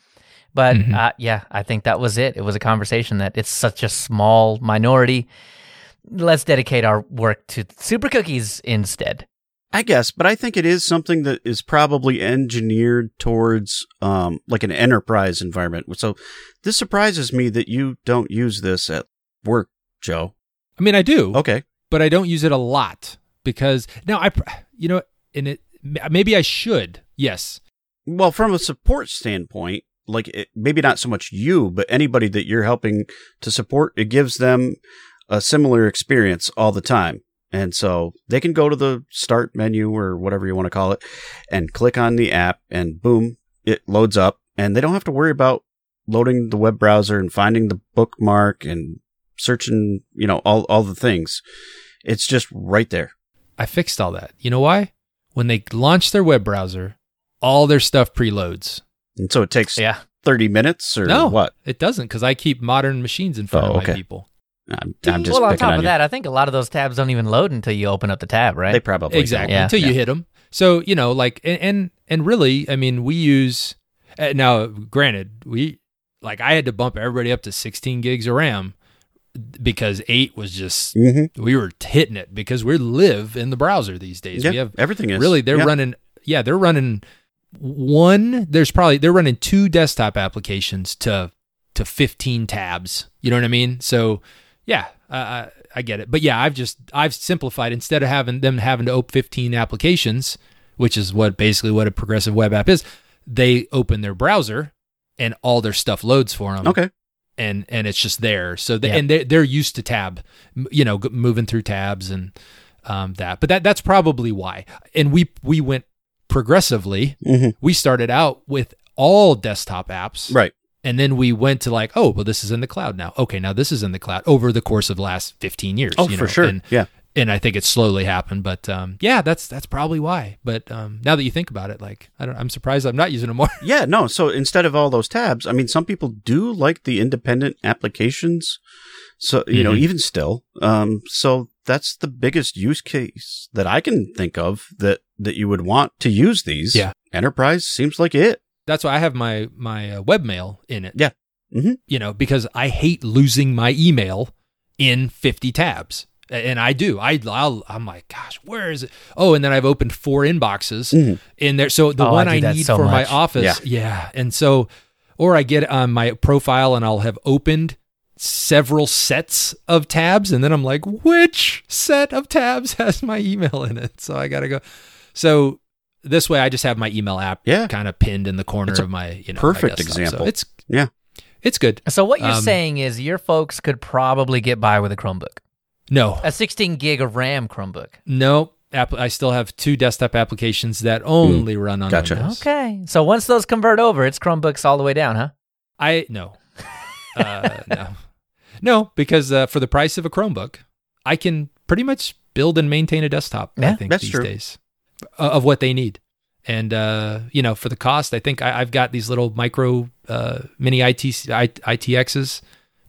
But Mhm. uh, yeah, I think that was it. It was a conversation that it's such a small minority. Let's dedicate our work to super cookies instead. I guess, but I think it is something that is probably engineered towards um, like an enterprise environment. So this surprises me that you don't use this at work, Joe. i mean i do Okay. but i don't use it a lot because now i you know and it maybe i should yes Well, from a support standpoint, like it, maybe not so much you, but anybody that you're helping to support, it gives them a similar experience all the time. And so they can go to the start menu or whatever you want to call it and click on the app and boom, it loads up and they don't have to worry about loading the web browser and finding the bookmark and searching, you know, all, all the things. It's just right there. i fixed all that you know why when they launch their web browser all their stuff preloads And so it takes Yeah. 30 minutes or no what? it doesn't because i keep modern machines in front Oh, of my okay. people I'm, I'm just well, on top on of you. that, I think a lot of those tabs don't even load until you open up the tab, right? They probably exactly Yeah. until you hit them. So you know, like, and and, and really, I mean, we use uh, now. Granted, we like I had to bump everybody up to 16 gigs of RAM because eight was just. Mm-hmm. we were hitting it because we live in the browser these days. Yeah, We have everything is really they're Yeah. running. Yeah, they're running one. There's probably they're running two desktop applications to to 15 tabs. You know what I mean? So yeah, I, get it. But yeah, I've just I've simplified instead of having them having to open 15 applications, which is what basically what a progressive web app is. They open their browser and all their stuff loads for them Okay. and and it's just there. So they, Yeah. and they're they're used to tab, you know, moving through tabs and um, that. But that that's probably why. And we we went progressively. Mhm. We started out with all desktop apps, Right. and then we went to like, oh, well, this is in the cloud now. Okay, now this is in the cloud over the course of the last fifteen years. Oh, you for know, sure. And, yeah. and I think it's slowly happened, but um, yeah, that's that's probably why. But um, now that you think about it, like I don't, I'm surprised I'm not using them more. Yeah. No. So instead of all those tabs, I mean, some people do like the independent applications. So, you know, Mhm. even still, um, so that's the biggest use case that I can think of that, that you would want to use these. Yeah. Enterprise seems like it. that's why I have my my uh, webmail in it. Yeah. Mhm. You know, because I hate losing my email in 50 tabs. And I do. I I'll, I'm like, gosh, where is it? Oh, and then I've opened four inboxes Mhm. in there. So the Oh, I one I, need so for my office, Yeah. yeah. And so, or I get on my profile and I'll have opened several sets of tabs, and then I'm like, which set of tabs has my email in it? So I gotta go. So this way, I just have my email app Yeah. kind of pinned in the corner It's of my you know my perfect desktop. So example. it's Yeah. it's good. So what you're Um, saying is your folks could probably get by with a Chromebook, No, a 16 gig of RAM Chromebook. no. App, I still have two desktop applications that only run on. Gotcha. Windows. Okay, so once those convert over, it's Chromebooks all the way down, huh? I no, uh, no, no, because uh, for the price of a Chromebook, I can pretty much build and maintain a desktop. I Yeah, think that's these true. days of what they need, and uh, you know, for the cost, I think I, I've got these little micro uh, mini IT, I, ITXs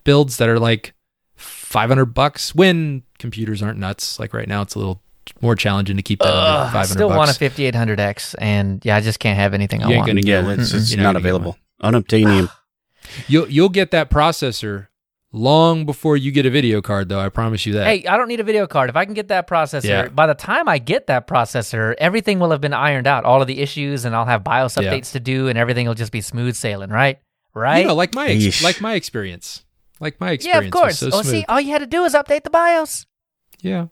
builds that are like five hundred bucks when computers aren't nuts. Like right now, it's a little more challenging to keep that under Ugh, five I hundred still want a bucks. 5800X, and yeah, I just can't have anything I You ain't want. gonna get yeah, one. it's, it's not available. Unobtainium. You'll you'll get that processor long before you get a video card, though. I promise you that. Hey, I don't need a video card. If I can get that processor, Yeah. by the time I get that processor, everything will have been ironed out. All of the issues, and I'll have BIOS Yeah. updates to do, and everything will just be smooth sailing, right? Right? you know, like my ex- like my experience, like my experience yeah, experience. of course. Was so oh, smooth. see, all you had to do is update the BIOS. Yeah.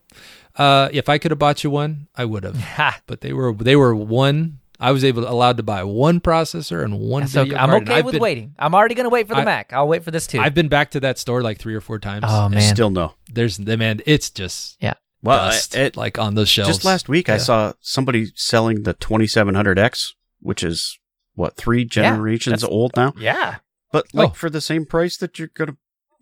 Uh, if I could have bought you one, I would have. Ha. But they were they were one. I was able allowed to buy one processor and one So video I'm card. okay with been, waiting. I'm already going to wait for the I- Mac. I'll wait for this too. I've been back to that store like three or four times. oh man, Still no. There's the man. It's just yeah. Well, dust it, like on those shelves. just last week I saw somebody selling the 2700X, which is what three generations that's- old now. yeah. But oh. like Oh. for the same price that you're gonna,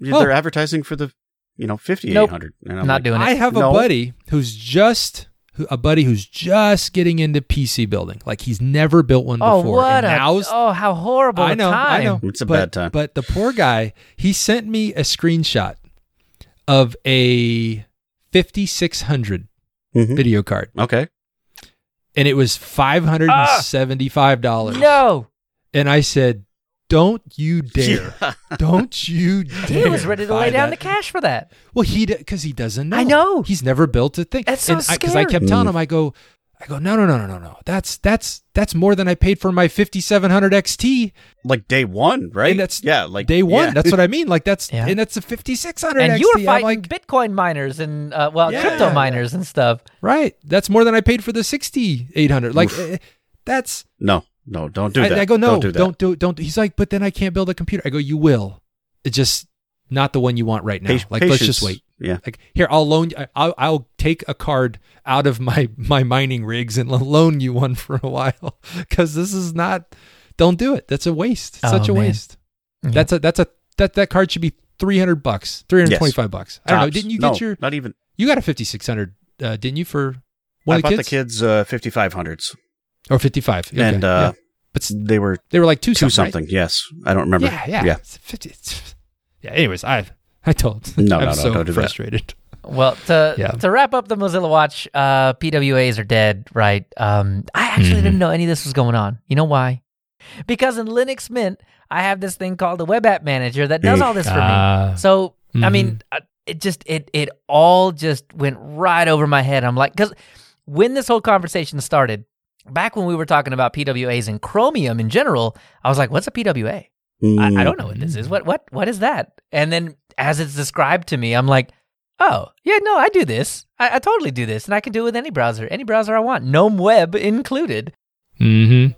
Oh. they're advertising for the, you know, 5800. And I'm Not like, doing it. I have No. a buddy who's just who- a buddy who's just getting into PC building. Like he's never built one Oh, before. what and a now's oh how horrible I a know, time. I know. It's a but, bad time. But the poor guy, he sent me a screenshot of a 5600 Mhm. video card, Okay. and it was $575. No, And I said, "Don't you dare! Don't you dare!" he was ready to lay down that." the cash for that. Well, he because he doesn't know. I know. He's never built a thing. That's so scary. Because I, kept telling him, I go, I go, no, no, no, no, no, no. That's that's that's more than I paid for my 5700 XT like day one, right? And that's yeah, like day one. yeah. That's what I mean. Like that's Yeah. and that's a 5600 And XT. you were I'm fighting like, Bitcoin miners and uh, well, Yeah. crypto miners and stuff. right. That's more than I paid for the 6800. Like Oof. eh, that's. no, no, don't do I, that. I go, no, don't do that. don't do don't. He's like, but then I can't build a computer. I go, you will. It's just not the one you want right now. Pa- like let's just wait. Yeah, Like here, I'll loan. you- I'll, I'll take a card out of my my mining rigs and loan you one for a while because this is not. Don't do it. That's a waste. Oh, Such a man. waste. Yeah. That's a that's a that that card should be three hundred bucks, three hundred twenty five bucks. I don't know. Didn't you No, get your? Not even. You got a fifty six hundred, uh, didn't you for one I of bought the the kids? kids uh, 5500s, or fifty five? and uh, but they were they were like two two something. right? Yes, I don't remember. Yeah, yeah, yeah. It's fifty. it's- yeah. Anyways, I I told. No, I'm no, no, so don't do that. frustrated. Well, to Yeah. to wrap up the Mozilla Watch, uh, PWAs are dead, right? Um, I actually Mhm. didn't know any of this was going on. You know why? Because in Linux Mint, I have this thing called the Web App Manager that does all this for Ah. me. So I Mhm. mean, uh, it just it it all just went right over my head. I'm like, because when this whole conversation started, back when we were talking about PWAs and Chromium in general, I was like, what's a PWA? I, I don't know what this is. What what what is that? And then as it's described to me, I'm like, oh yeah, no, I do this. I, I totally do this, and I can do it with any browser, any browser I want, GNOME Web included. Mm-hmm.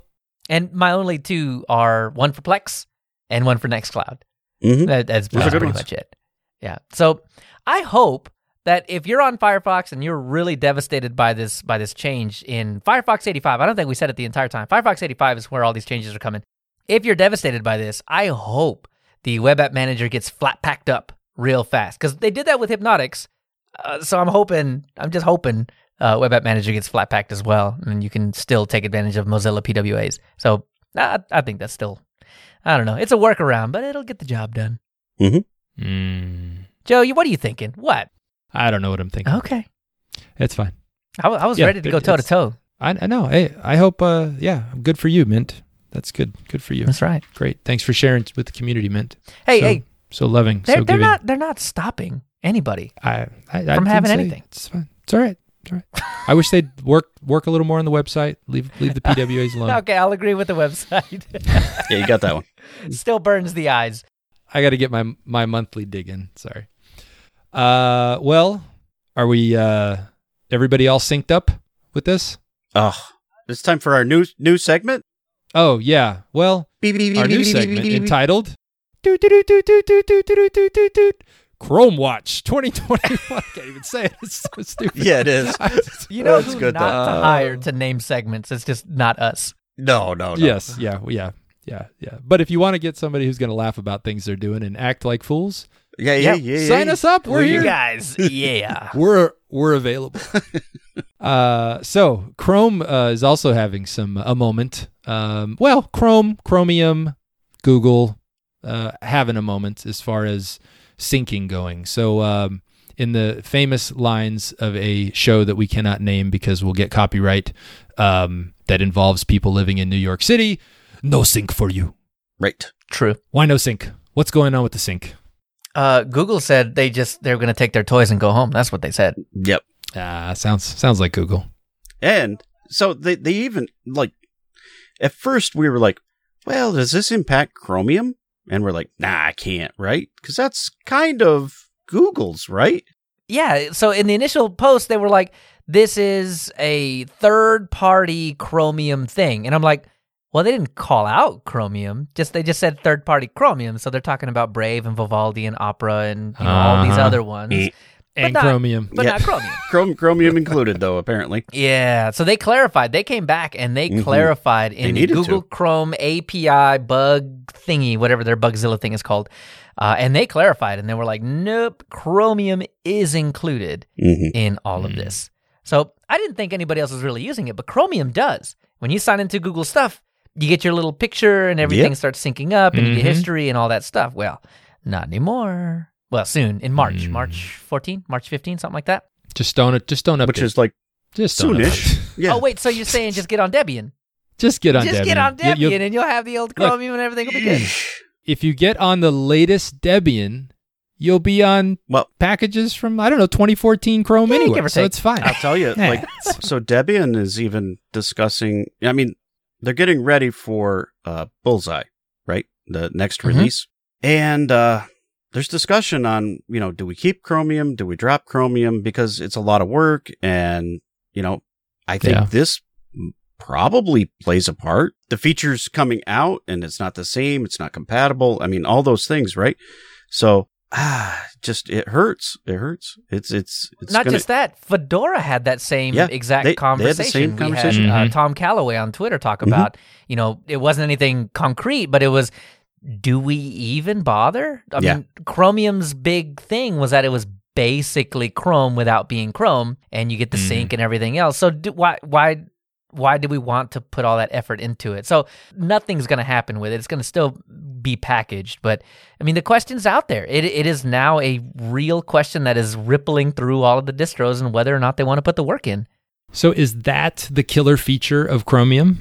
And my only two are one for Plex and one for Nextcloud. Mhm. That, that's that's pretty much it. Yeah. So I hope that if you're on Firefox and you're really devastated by this by this change in Firefox 85, I don't think we said it the entire time. Firefox 85 is where all these changes are coming. If you're devastated by this, I hope the web app manager gets flat packed up real fast because they did that with Hypnotix. Uh, so I'm hoping, I'm just hoping uh, web app manager gets flat packed as well, and you can still take advantage of Mozilla PWAs. So I, I think that's still, I don't know, it's a workaround, but it'll get the job done. Mm. Joe, you, what are you thinking? What? I don't know what I'm thinking. Okay. It's fine. I, I was Yeah, ready to go toe to toe. I, I know. Hey, I hope. Uh, yeah, good for you, Mint. That's good. Good for you. That's right. Great. Thanks for sharing with the community, Mint. Hey, so, hey, so loving, they're, so they're not they're not stopping anybody. I, I, I from having say- anything. It's fine. It's all right. It's all right. I wish they'd work work a little more on the website. Leave leave the PWAs alone. Okay, I'll agree with the website. Yeah, you got that one. Still burns the eyes. I got to get my my monthly dig in. Sorry. Uh, well, are we uh, everybody all synced up with this? Oh, it's time for our new new segment. Oh yeah, well, our new segment entitled Chrome Watch 2021. I can't even say it. It's so stupid. Yeah, it is. you know, it's good not to hire to name segments. It's just not us. No, no, no. Yes, yeah, yeah, yeah, yeah. But if you want to get somebody who's going to laugh about things they're doing and act like fools, yeah, yeah, Yep. yeah. yeah, sign yeah. us up. We're you here. guys, yeah. We're we're available. uh, so Chrome uh, is also having some a moment. Um, well, Chrome, Chromium, Google uh, having a moment as far as syncing going. So um, in the famous lines of a show that we cannot name because we'll get copyright um, that involves people living in New York City. No sink for you. Right. True. Why no sink? What's going on with the sink? Uh, Google said they just they're going to take their toys and go home. That's what they said. Yep. Ah, sounds sounds like Google. And so they they even like at first we were like, well, does this impact Chromium? And we're like, nah, I can't, right? Because that's kind of Google's, right? Yeah. So in the initial post, they were like, "This is a third-party Chromium thing," and I'm like, "Well, they didn't call out Chromium. Just they just said third-party Chromium. So they're talking about Brave and Vivaldi and Opera and you know, all these Uh-huh. other ones, Eh. And not- Chromium. but Yeah. not Chromium." Chrom- Chromium included, though, apparently. Yeah, so they clarified. They came back and they Mhm. clarified in the Google to. Chrome API bug thingy, whatever their Bugzilla thing is called. Uh, and they clarified and they were like, nope, Chromium is included hmm in all of this. So I didn't think anybody else was really using it, but Chromium does. When you sign into Google stuff, you get your little picture and everything Yep. starts syncing up and you Mhm. get history and all that stuff. Well, not anymore. Well, soon in March, Mm. March 14, March 15, something like that. Just don't just don't update. Which is like just don't soonish. update. Yeah. Oh, wait, so you're saying just get on Debian? Just get on just Debian. get on You- Debian you'll- and you'll have the old Look. Chromium and everything will be good. if you get on the latest Debian, you'll be on Well, packages from I don't know 2014 Chrome Yeah, anyway, or so take. it's fine. I'll tell you, like, it's- so Debian is even discussing. I mean, they're getting ready for uh, Bullseye, right? The next Mhm. release, and uh, there's discussion on, you know, do we keep Chromium? Do we drop Chromium because it's a lot of work? And you know, I think Yeah. this probably plays a part. The features coming out, and it's not the same. It's not compatible. I mean, all those things, right? So. Ah, just it hurts. It hurts. It's it's it's Not gonna- just that, Fedora had that same Yeah, exact they- they had the conversation. same We conversation. had uh, Mhm. Tom Callaway on Twitter talk Mhm. about, you know, it wasn't anything concrete, but it was, do we even bother? I Yeah. mean, Chromium's big thing was that it was basically Chrome without being Chrome, and you get the Mhm. sync and everything else. So do, why why why do we want to put all that effort into it? So nothing's going to happen with it. It's going to still be packaged, but I mean the question's out there. It it is now a real question that is rippling through all of the distros and whether or not they want to put the work in. so is that the killer feature of Chromium?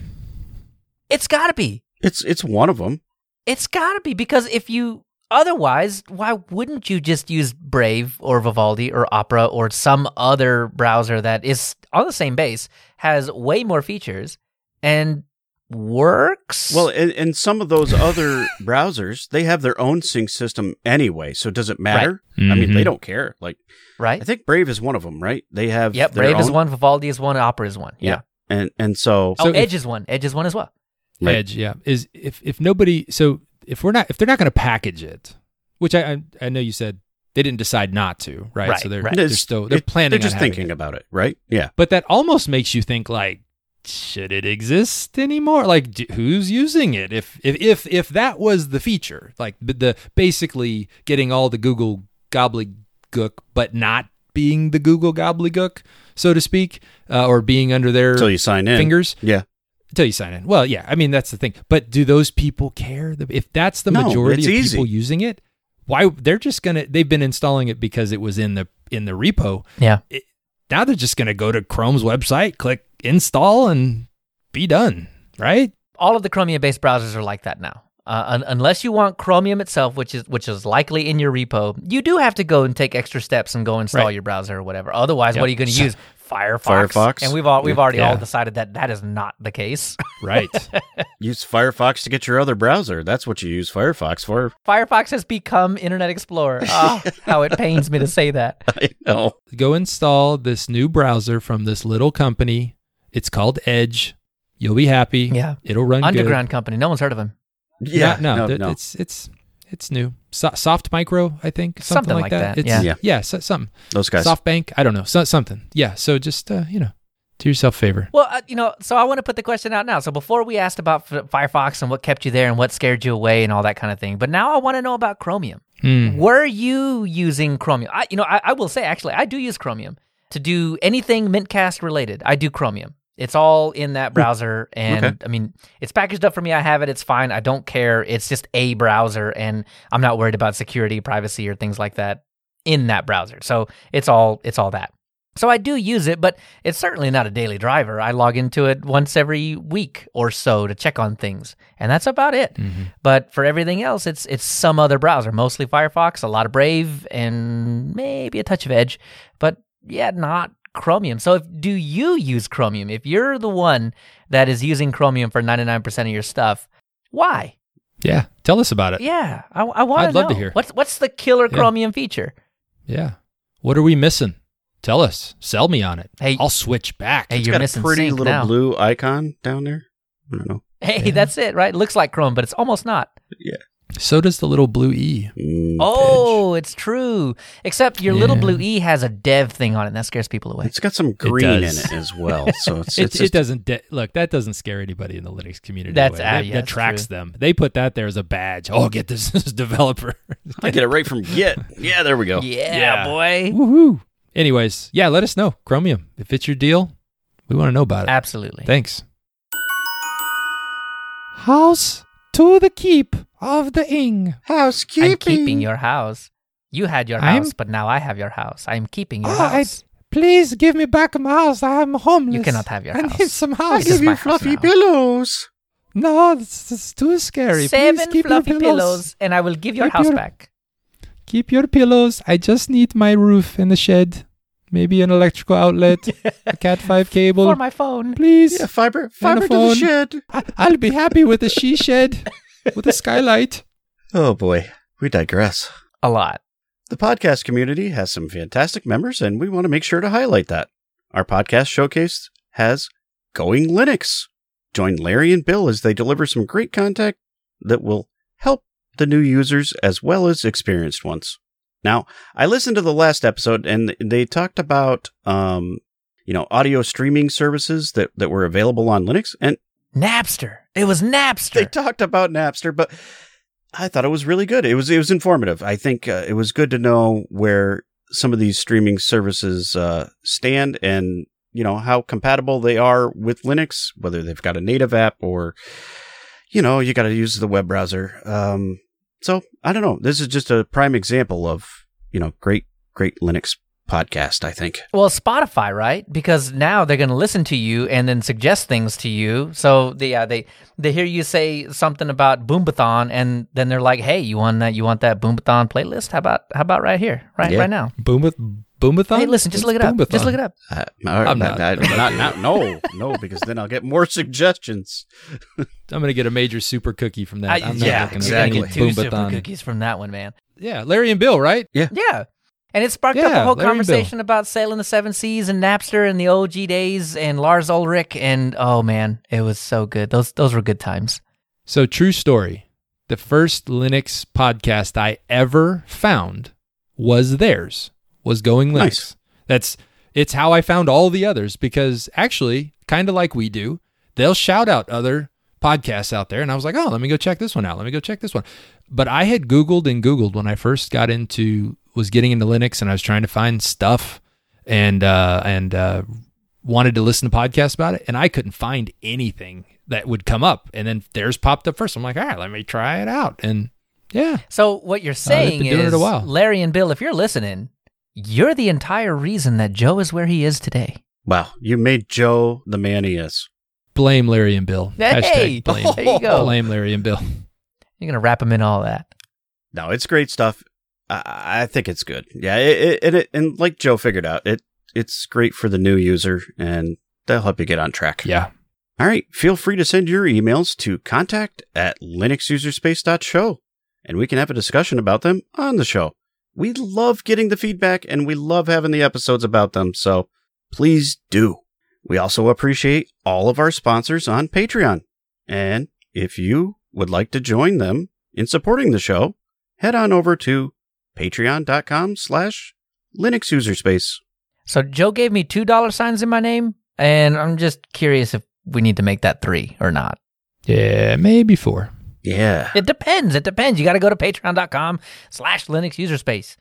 It's got to be. It's it's one of them. It's got to be because if you otherwise, why wouldn't you just use Brave or Vivaldi or Opera or some other browser that is on the same base, has way more features, and works? Well, and, and some of those other browsers, they have their own sync system anyway. So does it matter? I mean, they Mhm. don't care. Like right? I think Brave is one of them, right? They have Yep. their Brave is one, Vivaldi is one, Opera is one. Yeah. Yeah. and and so Oh, So if- Edge is one. Edge is one as well. Right. Edge, yeah. Is if if nobody so if we're not if they're not going to package it, which I, I I know you said they didn't decide not to, right? Right, so they're right. they're still they're it- planning. They're just thinking it. about it, right? Yeah. But that almost makes you think like, should it exist anymore? Like, d- who's using it? If if if if that was the feature, like the, the basically getting all the Google gobbledygook, but not being the Google gobbledygook, so to speak, uh, or being under their Until you sign in. fingers Yeah. Until you sign in. Well, yeah, I mean that's the thing. But do those people care? If that's the No, majority of easy. people using it, why they're just gonna? They've been installing it because it was in the in the repo. Yeah. Now they're just gonna go to Chrome's website, click install, and be done. Right? All of the Chromium based browsers are like that now. Uh, un- unless you want Chromium itself, which is which is likely in your repo, you do have to go and take extra steps and go install Right. your browser or whatever. Otherwise, Yep. what are you going to use? Firefox. Firefox. And we've all we've already all decided that that is not the case. Right. Use Firefox to get your other browser. That's what you use Firefox for. Firefox has become Internet Explorer. Oh, how it pains me to say that. I know. go install this new browser from this little company. It's called Edge. You'll be happy. Yeah. It'll run good. Underground company. No one's heard of him. Yeah. no, no, th- no. it's it's it's new. So, soft micro, I think, something, Something like, like that. that, It's, yeah. Yeah. yeah, so, something. Those guys. SoftBank, I don't know, so, something. Yeah, so just uh, you know, do yourself a favor. Well, uh, you know, so I want to put the question out now. So before we asked about F- Firefox and what kept you there and what scared you away and all that kind of thing, but now I want to know about Chromium. Hmm. Were you using Chromium? I, you know, I, I will say actually, I do use Chromium to do anything Mintcast related. I do Chromium. It's all in that browser, and Okay. I mean, it's packaged up for me. I have it. It's fine. I don't care. It's just a browser, and I'm not worried about security, privacy, or things like that. in that browser. So it's all it's all that. So I do use it, but it's certainly not a daily driver. I log into it once every week or so to check on things, and that's about it. Mm-hmm. But for everything else, it's it's some other browser, mostly Firefox, a lot of Brave, and maybe a touch of Edge, but yeah, not Chromium. So if do you use Chromium? If you're the one that is using Chromium for 99% of your stuff, why? Yeah. Tell us about it. Yeah, I, I want to I'd love to know. hear. What's what's the killer Yeah. Chromium feature? Yeah. What are we missing? Tell us. Sell me on it. Hey- I'll switch back. Hey, It's you're got a pretty little now. blue icon down there. I don't know. Hey, Yeah. that's it, right? It looks like Chrome, but it's almost not. So does the little blue E. Mm, Oh, it's true. Except your little blue E has a dev thing on it, and that scares people away. It's got some green in it as well. So it's, It, it's it just, doesn't de- look. That doesn't scare anybody in the Linux community. That's- away. ah, that, yeah, that that's tracks true. them. They put that there as a badge. Oh, get this, this developer. I get it right from Git. Yeah, there we go. Yeah, Yeah. boy. Woohoo! Anyways, yeah, let us know. Chromium, if it's your deal, we want to know about it. Absolutely. Thanks. House to the keep of the ing. Housekeeping. I'm keeping your house. You had your I'm- house, but now I have your house. I'm keeping your Oh, I- house. Please give me back my house. I am homeless. You cannot have your I house. I need some house. This is give you fluffy now. pillows. No, it's, it's too scary. Seven Please keep fluffy your pillows. and I will give your Keep house your- back. Keep your pillows. I just need my roof and the shed. Maybe an electrical outlet, a Cat 5 cable. For my phone. Please. Yeah, fiber, fiber to the shed. I- I'll be happy with a she shed with a skylight. Oh boy, we digress. A lot. The podcast community has some fantastic members, and we want to make sure to highlight that. Our podcast showcase has Going Linux. Join Larry and Bill as they deliver some great content that will help the new users as well as experienced ones. Now, I listened to the last episode, and they talked about, um, you know, audio streaming services that, that were available on Linux, and Napster. It was Napster. they talked about Napster, but I thought it was really good. It was it was informative. I think uh, it was good to know where some of these streaming services uh, stand and you know how compatible they are with Linux, whether they've got a native app or you know you got to use the web browser. Um, so I don't know. This is just a prime example of you know great great Linux podcast. I think. Well, Spotify, right? Because now they're going to listen to you and then suggest things to you. So they, yeah, they they hear you say something about Boombathon, and then they're like, "Hey, you want that? You want that Boombathon playlist? How about how about right here, right Yeah. right now? Boom with Boomathon? Hey, listen, just What's look it up. Just look it up. Uh, all right, I'm not, not. not, not, no, no, because then I'll get more suggestions. I'm gonna get a major super cookie from that. I- I'm not yeah, looking You're gonna exactly. get two super cookies from that one, man. Yeah, Larry and Bill, right? Yeah. Yeah. And it sparked up a whole Larry conversation about sailing the seven seas and Napster and the OG days and Lars Ulrich and oh man, it was so good. Those those were good times. So true story. The first Linux podcast I ever found was theirs. Was Going Linux. Nice. That's it's how I found all the others because actually, kind of like we do, they'll shout out other podcasts out there and I was like, "Oh, let me go check this one out. Let me go check this one." But I had googled and googled when I first got into was getting into Linux and I was trying to find stuff and uh and uh wanted to listen to podcasts about it and I couldn't find anything that would come up and then theirs popped up first. I'm like, all right, let me try it out. And yeah. So what you're they've saying been doing it is, a while. Larry and Bill, if you're listening, you're the entire reason that Joe is where he is today. Wow, you made Joe the man he is. Blame Larry and Bill. Hey, Hashtag blame. there you go. Blame Larry and Bill. You're gonna wrap him in all that. No, it's great stuff. I, I think it's good. Yeah, it, it, it, and like Joe figured out, it it's great for the new user, and they'll help you get on track. Yeah. All right, feel free to send your emails to contact at linuxuserspace.show, and we can have a discussion about them on the show. We love getting the feedback, and we love having the episodes about them, so please do. We also appreciate all of our sponsors on Patreon, and if you would like to join them in supporting the show, head on over to patreon.com slash Linux user space. So Joe gave me two dollar signs in my name, and I'm just curious if we need to make that three or not. Yeah, maybe four. Yeah. It depends. It depends. You got to go to patreon.com slash Linux user space.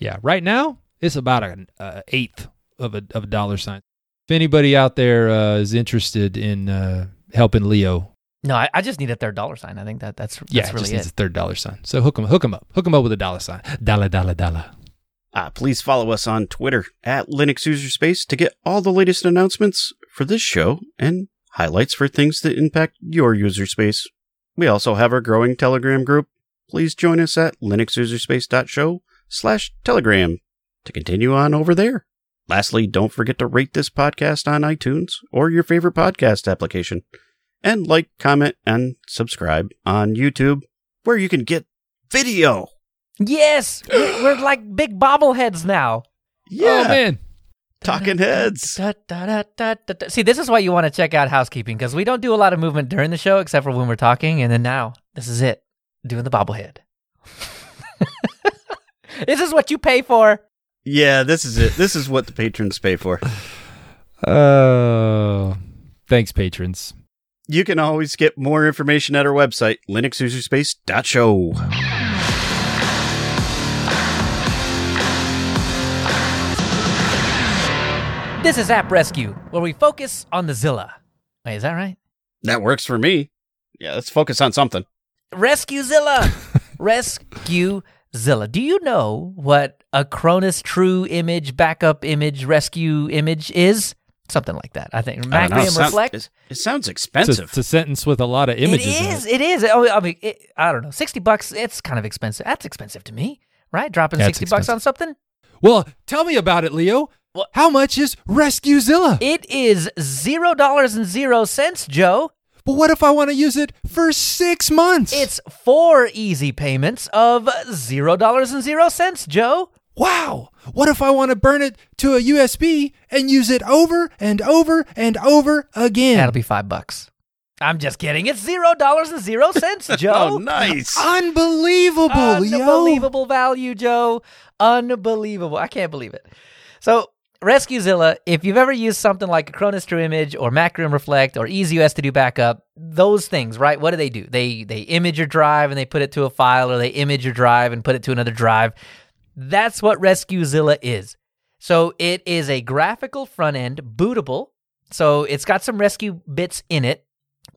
Yeah. Right now, it's about an uh, eighth of a of a dollar sign. If anybody out there uh, is interested in uh, helping Leo, No, I, I just need a third dollar sign. I think that that's, that's yeah, really just it. needs a third dollar sign. So hook them, hook them up, hook him up with a dollar sign. Dollar, dollar, dollar. Uh, please follow us on Twitter at Linux User Space to get all the latest announcements for this show and highlights for things that impact your user space. We also have our growing Telegram group. Please join us at linuxuserspace.show slash telegram to continue on over there. Lastly, don't forget to rate this podcast on iTunes or your favorite podcast application. And like, comment, and subscribe on YouTube, where you can get video. Yes, we're, we're like big bobbleheads now. Yeah, Oh man. Talking heads. Da, da, da. See, this is why you want to check out housekeeping because we don't do a lot of movement during the show except for when we're talking, and then now this is it, doing the bobblehead. this is what you pay for. Yeah, this is it. This is what the patrons pay for. Oh, thanks, patrons. You can always get more information at our website, linuxuserspace.show. This is App Rescue, where we focus on the Zilla. Wait, is that right? That works for me. Yeah, let's focus on something. RescueZilla. Rescue Zilla. Do you know what Acronis True Image Backup Image Rescue Image is? Something like that. I think. I don't. It sounds- Reflect. it- It sounds It's a, expensive. it's a sentence with a lot of images. It in is. It is. Oh, I mean, it, I don't know. Sixty bucks. It's kind of expensive. That's expensive to me, right? Dropping Yeah, it's sixty bucks on something. Well, tell me about it, Leo. What? How much is RescueZilla? It is zero dollars and zero cents, Joe. but what if I want to use it for six months? It's four easy payments of zero dollars and zero cents, Joe. wow. What if I want to burn it to a USB and use it over and over and over again? That'll be five bucks. I'm just kidding. It's zero dollars and zero cents, Joe. oh, nice. Unbelievable. Unbelievable value, Joe. Unbelievable. I can't believe it. So, RescueZilla, if you've ever used something like Acronis True Image or Macrium Reflect or EaseUS to do backup, those things, right? What do they do? They they image your drive and they put it to a file, or they image your drive and put it to another drive. That's what RescueZilla is. So it is a graphical front end, bootable. So it's got some rescue bits in it,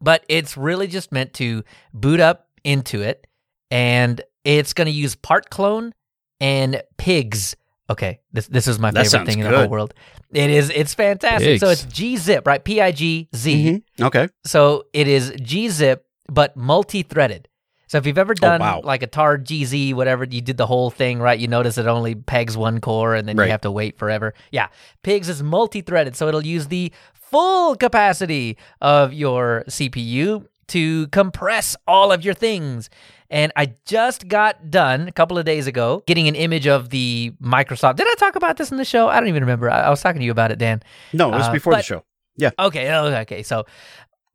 but it's really just meant to boot up into it and it's going to use Partclone and pigz. Okay, this this is my That favorite thing in the whole world. It is it's fantastic. So it's gzip, right? P I G Z. Mhm. Okay. So it is gzip but multi-threaded. So if you've ever done Oh, wow. like a tar GZ whatever, you did the whole thing, right? You notice it only pegs one core and then Right. you have to wait forever. Yeah. Pigz is multi-threaded, so it'll use the full capacity of your CPU to compress all of your things. And I just got done a couple of days ago getting an image of the Microsoft. Did I talk about this in the show? I don't even remember. I, I was talking to you about it, Dan. No, it was Uh, before the show. Yeah. Okay, oh, okay. So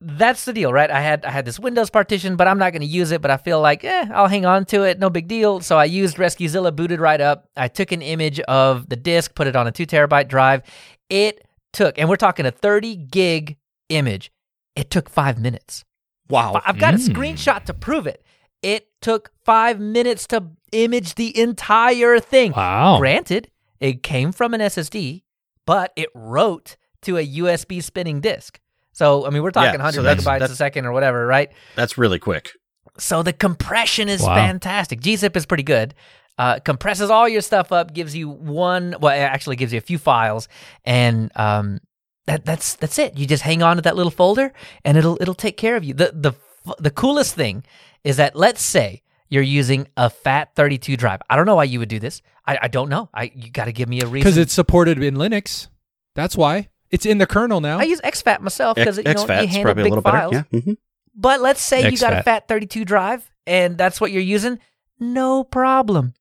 that's the deal, right? I had I had this Windows partition, but I'm not going to use it. But I feel like, eh, I'll hang on to it. No big deal. So I used RescueZilla, booted right up. I took an image of the disk, put it on a two terabyte drive. It took, and we're talking a 30 gig image. It took five minutes. Wow. I've got a Mm. screenshot to prove it. It took five minutes to image the entire thing. Wow. Granted, it came from an SSD, but it wrote to a USB spinning disk. So, I mean, we're talking Yeah, 100 so that's- megabytes a second or whatever, right? That's really quick. So the compression is Wow. fantastic. gzip is pretty good. Uh, compresses all your stuff up, gives you one. Well, it actually gives you a few files, and um, that that's that's it. You just hang on to that little folder, and it'll it'll take care of you. the the The coolest thing is that let's say you're using a FAT32 drive. I don't know why you would do this. I, I don't know. I you got to give me a reason. Because it's supported in Linux. That's why. It's in the kernel now. I use exFAT myself because you know you exFAT's handle big files. better. Yeah. hmm But let's say you got a. FAT32 drive and that's what you're using, no problem.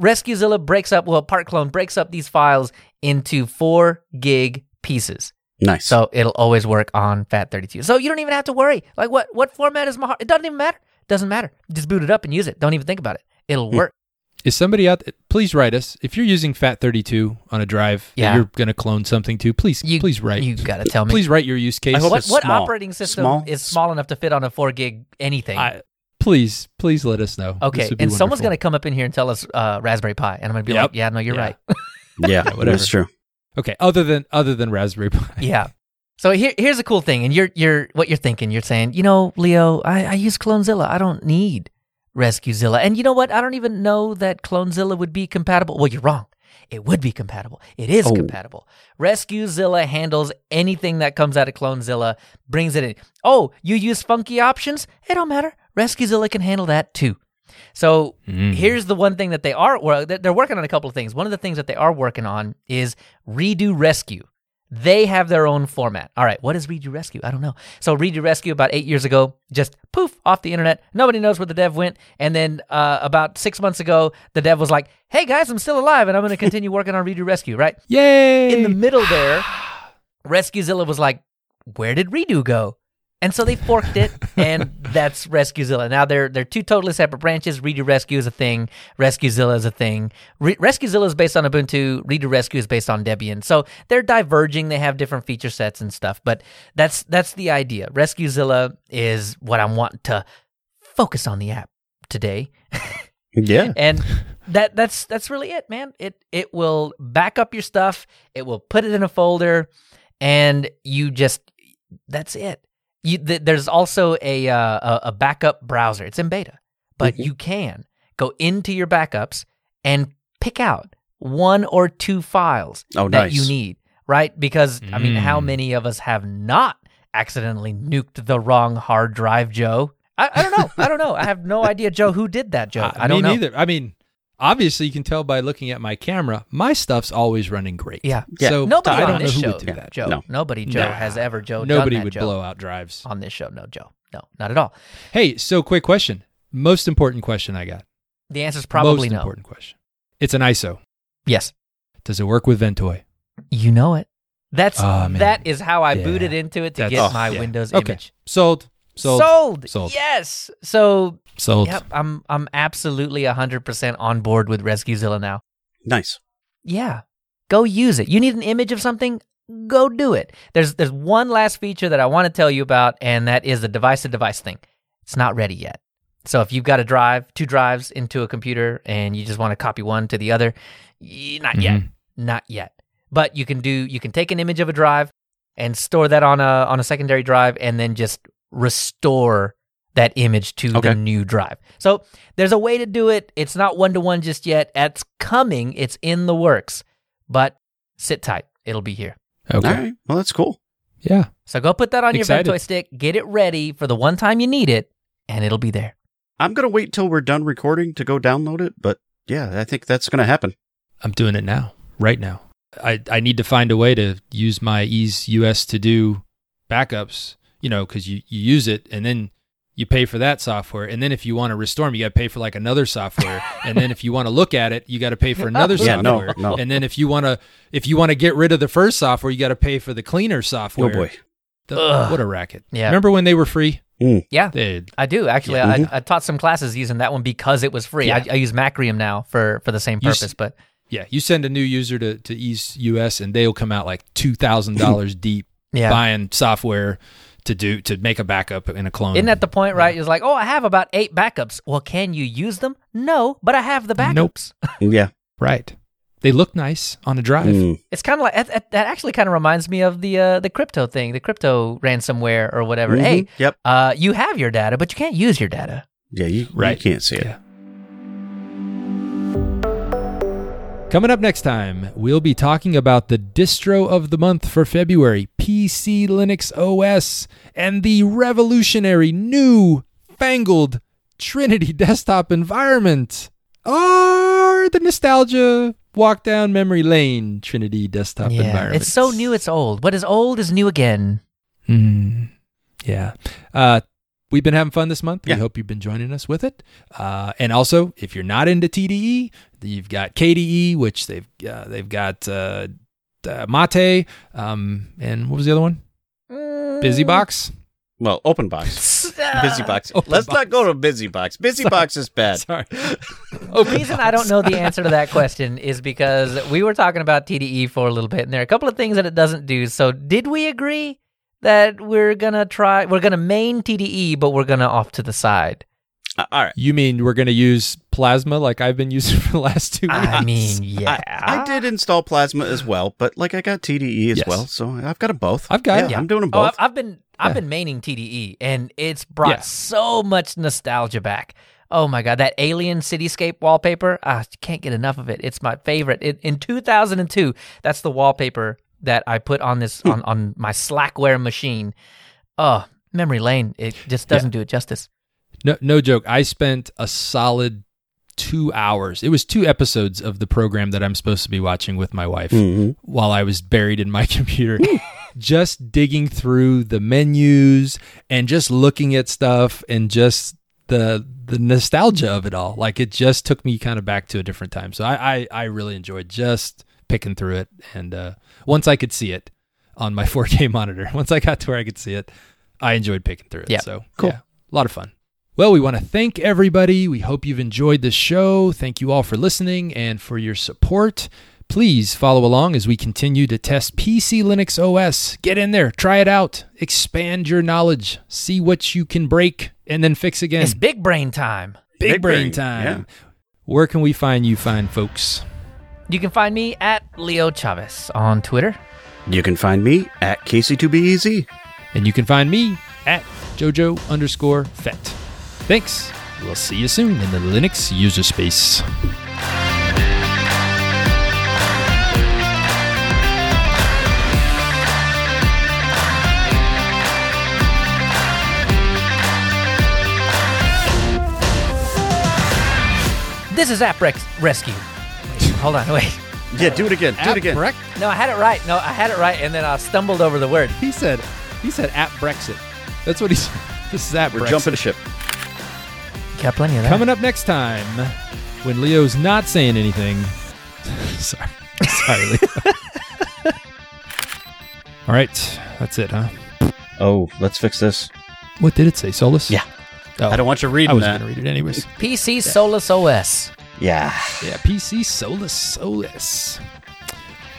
RescueZilla breaks up, well, Partclone breaks up these files into four gig pieces. Nice. So it'll always work on FAT32. So you don't even have to worry. Like, what what format is my hard? It doesn't even matter. Doesn't matter. Just boot it up and use it. Don't even think about it. It'll Hmm. work. Is somebody out? Please write us if you're using FAT32 on a drive Yeah. that you're going to clone something to. Please, You, please write. You got to tell me. please write your use case. I hope what it's what small. operating system Small? is small enough to fit on a four gig anything? I- please, please let us know. okay, This would be and someone's going to come up in here and tell us uh, Raspberry Pi, and I'm going to be Yep. like, yeah, no, you're Yeah. right. yeah, whatever. that's true. Okay, other than other than Raspberry Pi. yeah. So here, here's a cool thing, and you're you're what you're thinking. You're saying, you know, Leo, I, I use CloneZilla. I don't need RescueZilla, and you know what? I don't even know that CloneZilla would be compatible. Well, you're wrong. It would be compatible. It is Oh. compatible. RescueZilla handles anything that comes out of CloneZilla, brings it in. Oh, you use funky options? It don't matter. RescueZilla can handle that too. So Mm. here's the one thing that they are well, they're they're working on a couple of things. One of the things that they are working on is Redo Rescue. They have their own format. All right, what is Read Redo Rescue? I don't know. So Read Redo Rescue about eight years ago, just poof off the internet. Nobody knows where the dev went. And then uh, about six months ago, the dev was like, "Hey guys, I'm still alive, and I'm going to continue working on Read Redo Rescue." Right Yay! in the middle there, RescueZilla was like, "Where did Redo go?" And so they forked it, and that's RescueZilla. Now they're they're two totally separate branches. Redo Rescue is a thing. RescueZilla is a thing. Re- RescueZilla is based on Ubuntu. Redo Rescue is based on Debian. So they're diverging. They have different feature sets and stuff. But that's that's the idea. RescueZilla is what I want to focus on the app today Yeah. and that that's that's really it man it it will back up your stuff it will put it in a folder and you just that's it you th- there's also a, uh, a backup browser it's in beta but Mhm. you can go into your backups and pick out one or two files Oh, that nice. you need right because i mean how Mm. many of us have not accidentally nuked the wrong hard drive joe I, I don't know. I don't know. I have no idea, Joe, who did that, Joe. Uh, I don't me know. neither. I mean, obviously you can tell by looking at my camera, my stuff's always running great. Yeah. Yeah. So Nobody I on don't know this who show, would do that. Joe. No. Nobody, Joe, Nah. has ever Joe. Nobody done that, would Joe, blow out drives. on this show. No, Joe. No, not at all. Hey, so quick question. Most important question I got. The answer is probably Most no. important question. It's an ISO. Yes, Does it work with Ventoy? you know it. That's Oh, that is how I Yeah. booted into it to That's- get oh, my yeah. Windows Okay. image. Sold. Sold. Sold. Sold. Yes. So, Sold. yep, I'm I'm absolutely 100% on board with RescueZilla now. Nice. Yeah. Go use it. You need an image of something? Go do it. There's there's one last feature that I want to tell you about and that is the device to device thing. It's not ready yet. So if you've got a drive, two drives into a computer and you just want to copy one to the other, not yet. Mhm. Not yet. But you can do you can take an image of a drive and store that on a on a secondary drive and then just restore that image to Okay. the new drive. So there's a way to do it. It's not one to one just yet. It's coming. It's in the works. But sit tight. It'll be here. Okay. All right. Well, that's cool. Yeah. So go put that on Excited. your Ventoy stick, get it ready for the one time you need it, and it'll be there. I'm going to wait till we're done recording to go download it. But yeah, I think that's going to happen. I'm doing it now, right now. I, I need to find a way to use my EaseUS to do backups, you know, because you, you use it and then you pay for that software. And then if you want to restore them, you got to pay for like another software. and then if you want to look at it, you got to pay for another Yeah, no, software. no. And then if you want to if you want to get rid of the first software, you got to pay for the cleaner software. Oh boy. The- what a racket. Yeah. Remember when they were free? Mm. Yeah. They, I do actually. Yeah. I, mm-hmm. I taught some classes using that one because it was free. Yeah. I, I use Macrium now for for the same You s- purpose. But yeah, you send a new user to, to EaseUS and they'll come out like $2,000 deep yeah, buying software to do to make a backup in a clone. isn't that the point? Right? It's like, oh, I have about eight backups. Well, can you use them? No, but I have the backup. Nope. Yeah. right? They look nice on a drive. Mm. It's kind of like that, that- that actually kind of reminds me of the uh, the crypto thing, the crypto ransomware or whatever. Mhm. Hey, Yep. uh, you have your data, but you can't use your data. Yeah. You, Right. you can't see it. Yeah. Coming up next time, we'll be talking about the distro of the month for February, PCLinuxOS, and the revolutionary new fangled Trinity desktop environment. Or the nostalgia walk down memory lane Trinity desktop yeah, environment. it's so new, it's old. What is old is new again. Hmm. yeah. Uh, we've been having fun this month. Yeah. We hope you've been joining us with it. Uh, and also, if you're not into TDE, you've got KDE, which they've uh, they've got uh, uh, Mate, um, and what was the other one? BusyBox. Well, Openbox. Busy box. Open Let's box. not go to busy box. Busy box is bad. Sorry. The reason I don't know the answer to that question is because we were talking about TDE for a little bit, and there are a couple of things that it doesn't do. So, did we agree that we're gonna try? We're gonna main TDE, but we're gonna off to the side. Uh, all right. You mean we're going to use Plasma like I've been using for the last two weeks? I mean, yeah, I, I did install Plasma as well, but like I got TDE as Yes. well, so I've got them both. I've got yeah, it. I'm doing them Oh, both. I've, I've been I've Yeah. been maining TDE, and it's brought Yeah. so much nostalgia back. Oh my god, that alien cityscape wallpaper! I can't get enough of it. It's my favorite. It, in 2002, that's the wallpaper that I put on this on, on my Slackware machine. Oh, memory lane. It just doesn't do it justice. No, no joke. I spent a solid two hours. It was two episodes of the program that I'm supposed to be watching with my wife Mhm. while I was buried in my computer, just digging through the menus and just looking at stuff and just the the nostalgia of it all. Like it just took me kind of back to a different time. So I I, I really enjoyed just picking through it. And uh, once I could see it on my 4K monitor, once I got to where I could see it, I enjoyed picking through it. Yeah. So Cool. yeah, a lot of fun. Well, we want to thank everybody. We hope you've enjoyed the show. Thank you all for listening and for your support. Please follow along as we continue to test PCLinuxOS. Get in there, try it out, expand your knowledge, see what you can break, and then fix again. It's big brain time. Big, Big brain, brain, time. yeah. Where can we find you, fine folks? You can find me at Leo Chavez on Twitter. You can find me at Casey2BEZ. And you can find me at Jojo underscore Fett. Thanks. We'll see you soon in the Linux user space. This is AppRex Rescue. Wait, hold on, wait. Yeah, do it again. Do it again. Breck- No, I had it right. No, I had it right, and then I stumbled over the word. He said, he said at Brexit. That's what he said. This is at We're Brexit. jumping ship. Got plenty of that. Coming up next time, when Leo's not saying anything. Sorry. Sorry, Leo. All right. That's it, huh? Oh, let's fix this. What did it say? Solus? Yeah. Oh, I don't want you read it. I was that. going to read it anyways. PC Solus OS. Yeah. Yeah, PC Solus Solus.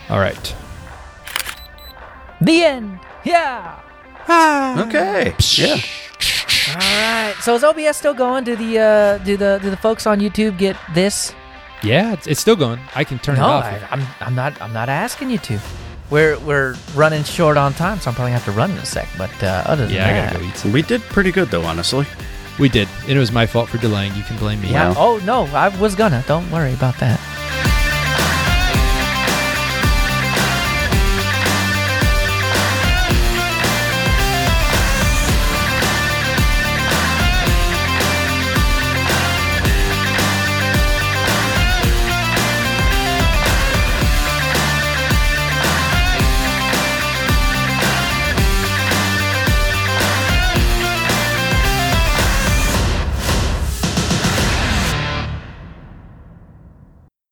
All right. The end. Yeah. Ah. Okay. Yeah. All right. So is OBS still going? Do the uh, do the do the folks on YouTube get this? Yeah, it's, it's still going. I can turn no, it off. I, I'm I'm not I'm not asking you to. We're we're running short on time, so I'm probably gonna have to run in a sec. But uh, other than yeah, I that, gotta go eat some. We did pretty good though, honestly. We did, and it was my fault for delaying. You can blame me. yeah. Well. Oh no, I was gonna. Don't worry about that.